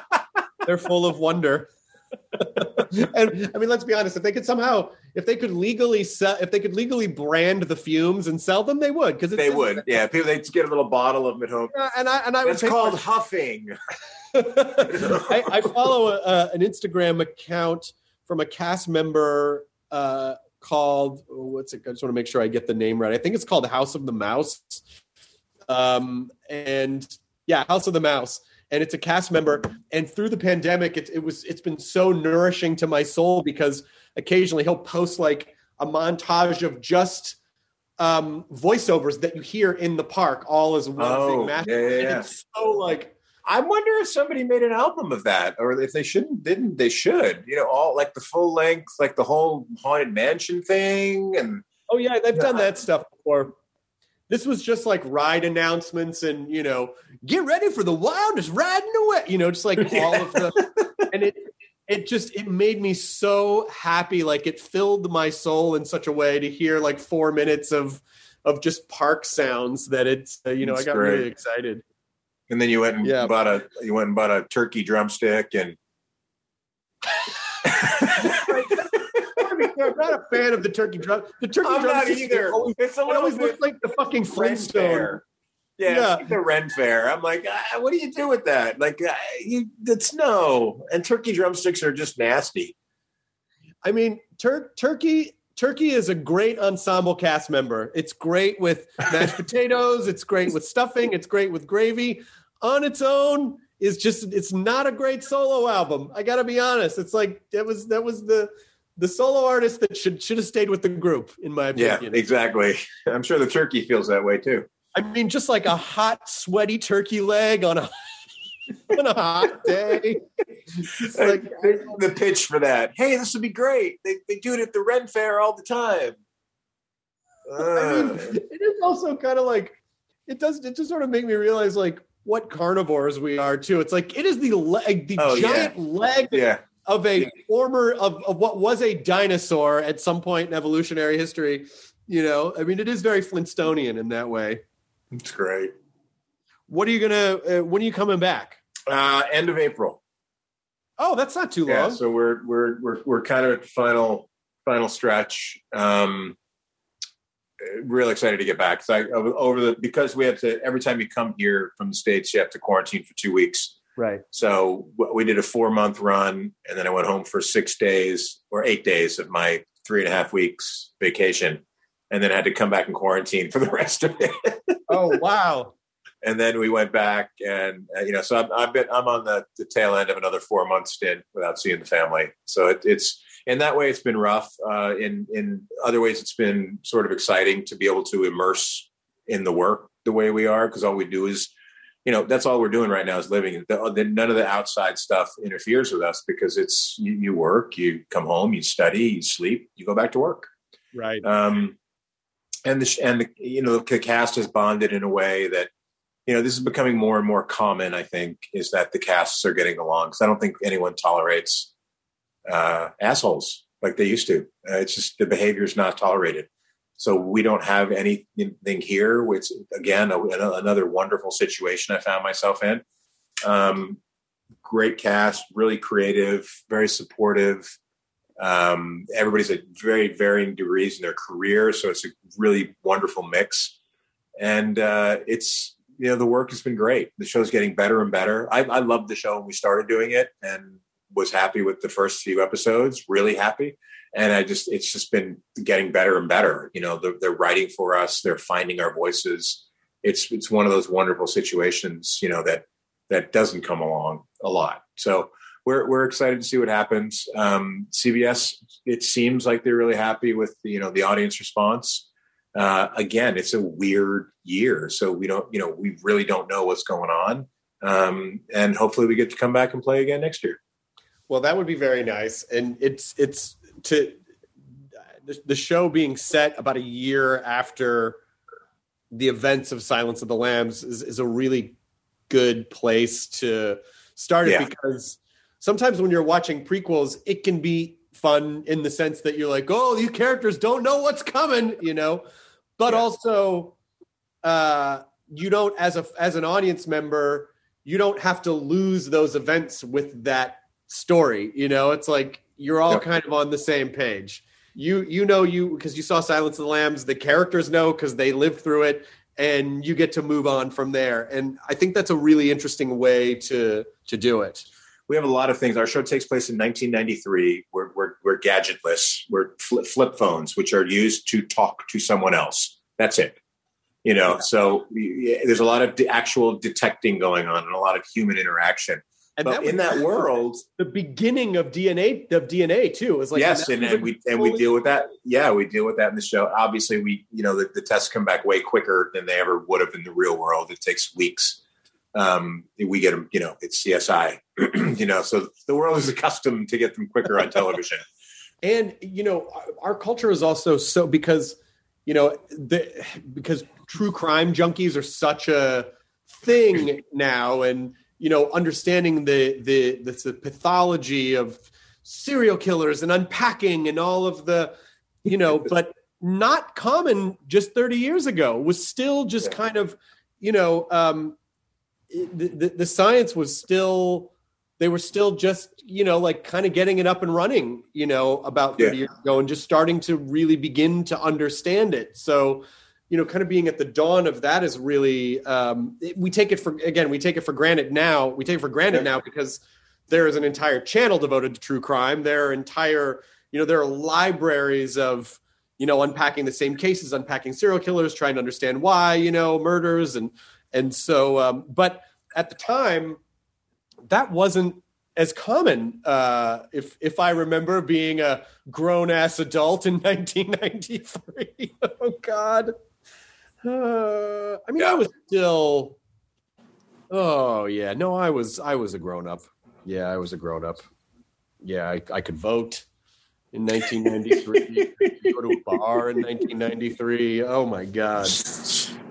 (laughs) They're full of wonder. (laughs) and I mean, let's be honest. If they could somehow, if they could legally sell, if they could legally brand the fumes and sell them, they would. Because they would, yeah. People they'd get a little bottle of them at home. Uh, and I and I would It's called for huffing. (laughs) (laughs) I, I follow a, a, an Instagram account from a cast member uh, called oh, what's it? I just want to make sure I get the name right. I think it's called House of the Mouse. Um, and yeah, House of the Mouse. And it's a cast member. And through the pandemic, it, it was it's been so nourishing to my soul because occasionally he'll post like a montage of just um voiceovers that you hear in the park all as one Oh, thing. mash. yeah, yeah. It's so like I wonder if somebody made an album of that, or if they shouldn't, didn't they should? You know, all like the full length, like the whole haunted mansion thing, and oh yeah, they've done that stuff before. This was just like ride announcements and you know get ready for the wildest riding away you know just like (laughs) all of the and it it just it made me so happy like it filled my soul in such a way to hear like four minutes of of just park sounds that it's uh, you know That's i got great. really excited And then you went and Yeah. bought a you went and bought a turkey drumstick and (laughs) i'm not a fan of the turkey drum the turkey I'm not drumsticks either. always, It's a it always looks like the fucking flintstone Fair. Yeah, Yeah. it's like the Ren Fair. I'm like, ah, what do you do with that? Like, ah, you, it's no. And turkey drumsticks are just nasty. I mean, tur- turkey turkey is a great ensemble cast member. It's great with mashed (laughs) potatoes. It's great with stuffing. It's great with gravy. On its own, is just it's not a great solo album. I got to be honest. It's like that was that was the the solo artist that should should have stayed with the group, in my opinion. Yeah, exactly. (laughs) I'm sure the turkey feels that way too. I mean, just like a hot, sweaty turkey leg on a (laughs) on a hot day. Like the, pitch for that. Hey, this would be great. They, they do it at the Ren Fair all the time. I mean, Uh, it is also kind of like it does. It just sort of make me realize like what carnivores we are too. It's like it is the leg, the Oh, yeah. giant leg yeah, of a former of, of what was a dinosaur at some point in evolutionary history. You know, I mean, it is very Flintstonian in that way. it's great. What are you gonna? Uh, when are you coming back? Uh, end of April. Oh, that's not too Yeah, long. so we're we're we're we're kind of at the final final stretch. Um, really excited to get back. So I, over the because we have to every time you come here from the states, you have to quarantine for two weeks. Right. So we did a four month run, and then I went home for six days or eight days of my three and a half weeks vacation, and then had to come back and quarantine for the (laughs) rest of it. Oh wow. and then we went back, and uh, you know, so I'm I've been, I'm on the, the tail end of another four month stint without seeing the family. So it, it's in that way, it's been rough. Uh, in in other ways, it's been sort of exciting to be able to immerse in the work the way we are, because all we do is you know that's all we're doing right now is living. The, the, none of the outside stuff interferes with us because it's you, you work you come home you study you sleep you go back to work. Right. um, and the and the, you know the cast has bonded in a way that you know this is becoming more and more common i think is that the casts are getting along because i don't think anyone tolerates uh, assholes like they used to. Uh, it's just the behavior is not tolerated so we don't have anything here which again a, another wonderful situation i found myself in. Um, great cast really creative very supportive. Um, everybody's at very varying degrees in their career so it's a really wonderful mix. And uh, it's you know the work has been great. The show's getting better and better. I, I loved the show when we started doing it and was happy with the first few episodes really happy. And i just it's just been getting better and better. You know they're, they're writing for us they're finding our voices. It's it's one of those wonderful situations you know that that doesn't come along a lot. So we're, we're excited to see what happens. Um, cbs it seems like they're really happy with you know the audience response. Uh, again it's a weird year so we don't you know we really don't know what's going on. Um, and hopefully we get to come back and play again next year Well, that would be very nice, and it's it's to the, the show being set about a year after the events of Silence of the Lambs is, is a really good place to start it Yeah. because sometimes when you're watching prequels, it can be fun in the sense that you're like, oh, these characters don't know what's coming, you know, but Yeah. also uh, you don't as a as an audience member you don't have to lose those events with that story you know it's like you're all Yep. kind of on the same page you you know you because you saw silence of the lambs the characters know because they lived through it and you get to move on from there and i think that's a really interesting way to to do it we have a lot of things. Our show takes place in 1993. We're, we're, we're gadgetless. We're flip, flip phones, which are used to talk to someone else. That's it. You know, so we- there's a lot of actual detecting going on and a lot of human interaction. And but was in that world, the beginning of dna of dna too it was like yes, that and, and a we and we deal with that. Yeah, we deal with that in the show. Obviously, we you know the, the tests come back way quicker than they ever would have in the real world. It takes weeks. Um, we get them, you know, it's CSI, (clears throat) you know, so the world is (laughs) accustomed to get them quicker on television. and you know our- our culture is also so because you know, the, because true crime junkies are such a thing (laughs) now, and you know, understanding the the the, the pathology of serial killers and unpacking and all of the, you know, (laughs) but not common just 30 years ago was still just kind of, you know, um, the, the, the science was still they were still just you know like kind of getting it up and running you know about 30 Yeah. years ago and just starting to really begin to understand it so you know kind of being at the dawn of that is really um it- we take it for again we take it for granted now we take it for granted now because there is an entire channel devoted to true crime. There are entire you know there are libraries of you know unpacking the same cases unpacking serial killers trying to understand why you know murders and and so um but at the time that wasn't as common uh if if i remember being a grown ass adult in (laughs) 1993 (laughs) oh god uh, i mean i was still oh yeah. No i was i was a grown up yeah i was a grown up yeah i, I could vote in 1993 (laughs) go to a bar in 1993 oh my god.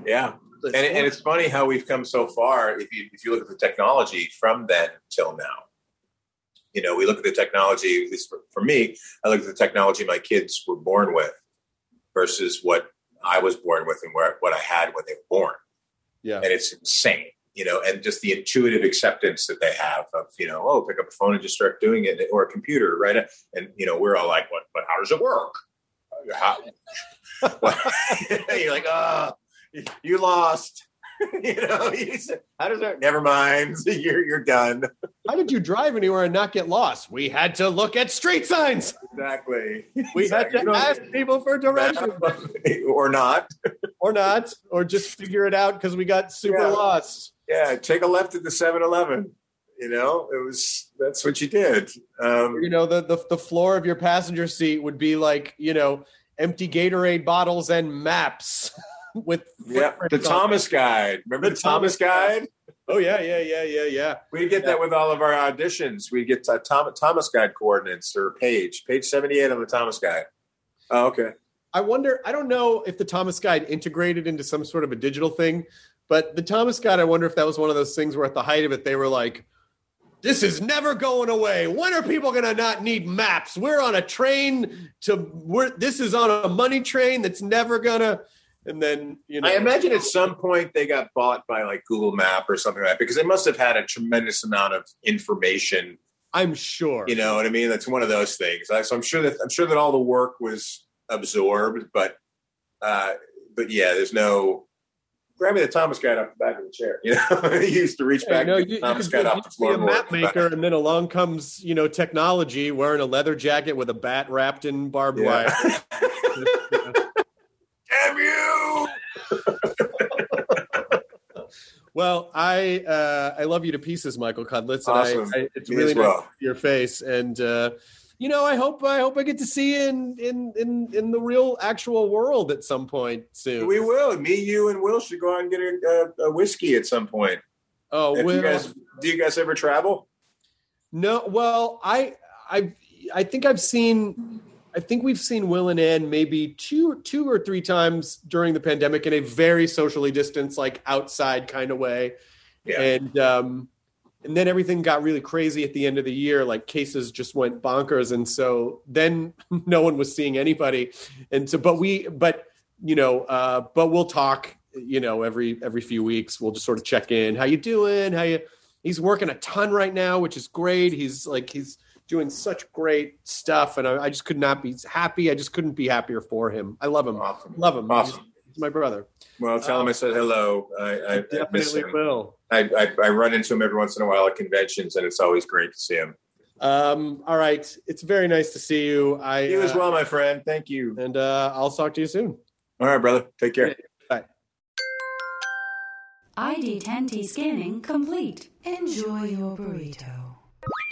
Yeah. And, and it's funny how we've come so far. If you if you look at the technology from then till now, you know, we look at the technology. At least for, for me, I look at the technology my kids were born with versus what I was born with and where, what I had when they were born, yeah and it's insane. You know, and just the intuitive acceptance that they have of you know, oh, pick up a phone and just start doing it, or a computer, right? And you know, we're all like, what? But how does it work? How, (laughs) you're like, oh, you lost. (laughs) you know, you said, how does that? Never mind. (laughs) You're you're done. How did you drive anywhere and not get lost? We had to look at street signs. Exactly. (laughs) We had to ask people for directions or not. or not, or just figure it out because we got super Yeah. lost. Yeah, take a left at the 7-Eleven. You know, it was that's what you did. Um, You know, the, the the floor of your passenger seat would be like, you know, empty Gatorade bottles and maps with yeah, the Thomas Guide. Remember the, The Thomas, Thomas Guide? Oh yeah, yeah, yeah, yeah, yeah. We get that with all of our auditions. We get uh, Tom, Thomas Guide coordinates or page, page 78 on the Thomas Guide. Oh, okay. I wonder. I don't know if the Thomas Guide integrated into some sort of a digital thing, but the Thomas Guide. I wonder if that was one of those things where, at the height of it, they were like, "This is never going away. When are people going to not need maps? We're on a train to. We're this is on a money train that's never gonna." And then you know, I imagine at some point they got bought by like Google Map or something like that because they must have had a tremendous amount of information. I'm sure. You know what I mean? That's one of those things. I- So I'm sure that I'm sure that all the work was absorbed, but uh, but yeah, there's no. Grab me the Thomas guide off the back of the chair. (laughs) You know, (laughs) he used to reach back no, you, Thomas guide off the you could be floorboard. a map maker, and then along comes you know technology, wearing a leather jacket with a bat wrapped in barbed Yeah. wire. (laughs) Well, I uh, I love you to pieces, Michael Cudlitz, Awesome. I, I, it's Me really nice well. to see your face, and uh, you know, I hope I hope I get to see you in in in in the real actual world at some point soon. We will. Me, you, and Will should go out and get a, a, a whiskey at some point. oh, Will, you guys, do you guys ever travel? no, well, I I I think I've seen. I think we've seen Will and Anne maybe two two or three times during the pandemic in a very socially distanced, like outside kind of way. Yeah. and um and then everything got really crazy at the end of the year like cases just went bonkers. And so then (laughs) no one was seeing anybody. And so but we but you know uh but we'll talk you know every every few weeks. We'll just sort of check in. How you doing? How you he's working a ton right now which is great. He's like he's doing such great stuff and I, I just could not be happy i just couldn't be happier for him i love him Awesome. love him Awesome. he's, he's my brother Well, tell him I said hello. I, I, I definitely him. will I, I, I run into him every once in a while at conventions, and it's always great to see him. Um, all right. It's very nice to see you. I You as uh, well, my friend. Thank you. and uh, I'll talk to you soon. All right, brother. Take care. Bye. ID10T scanning complete. Enjoy your burrito.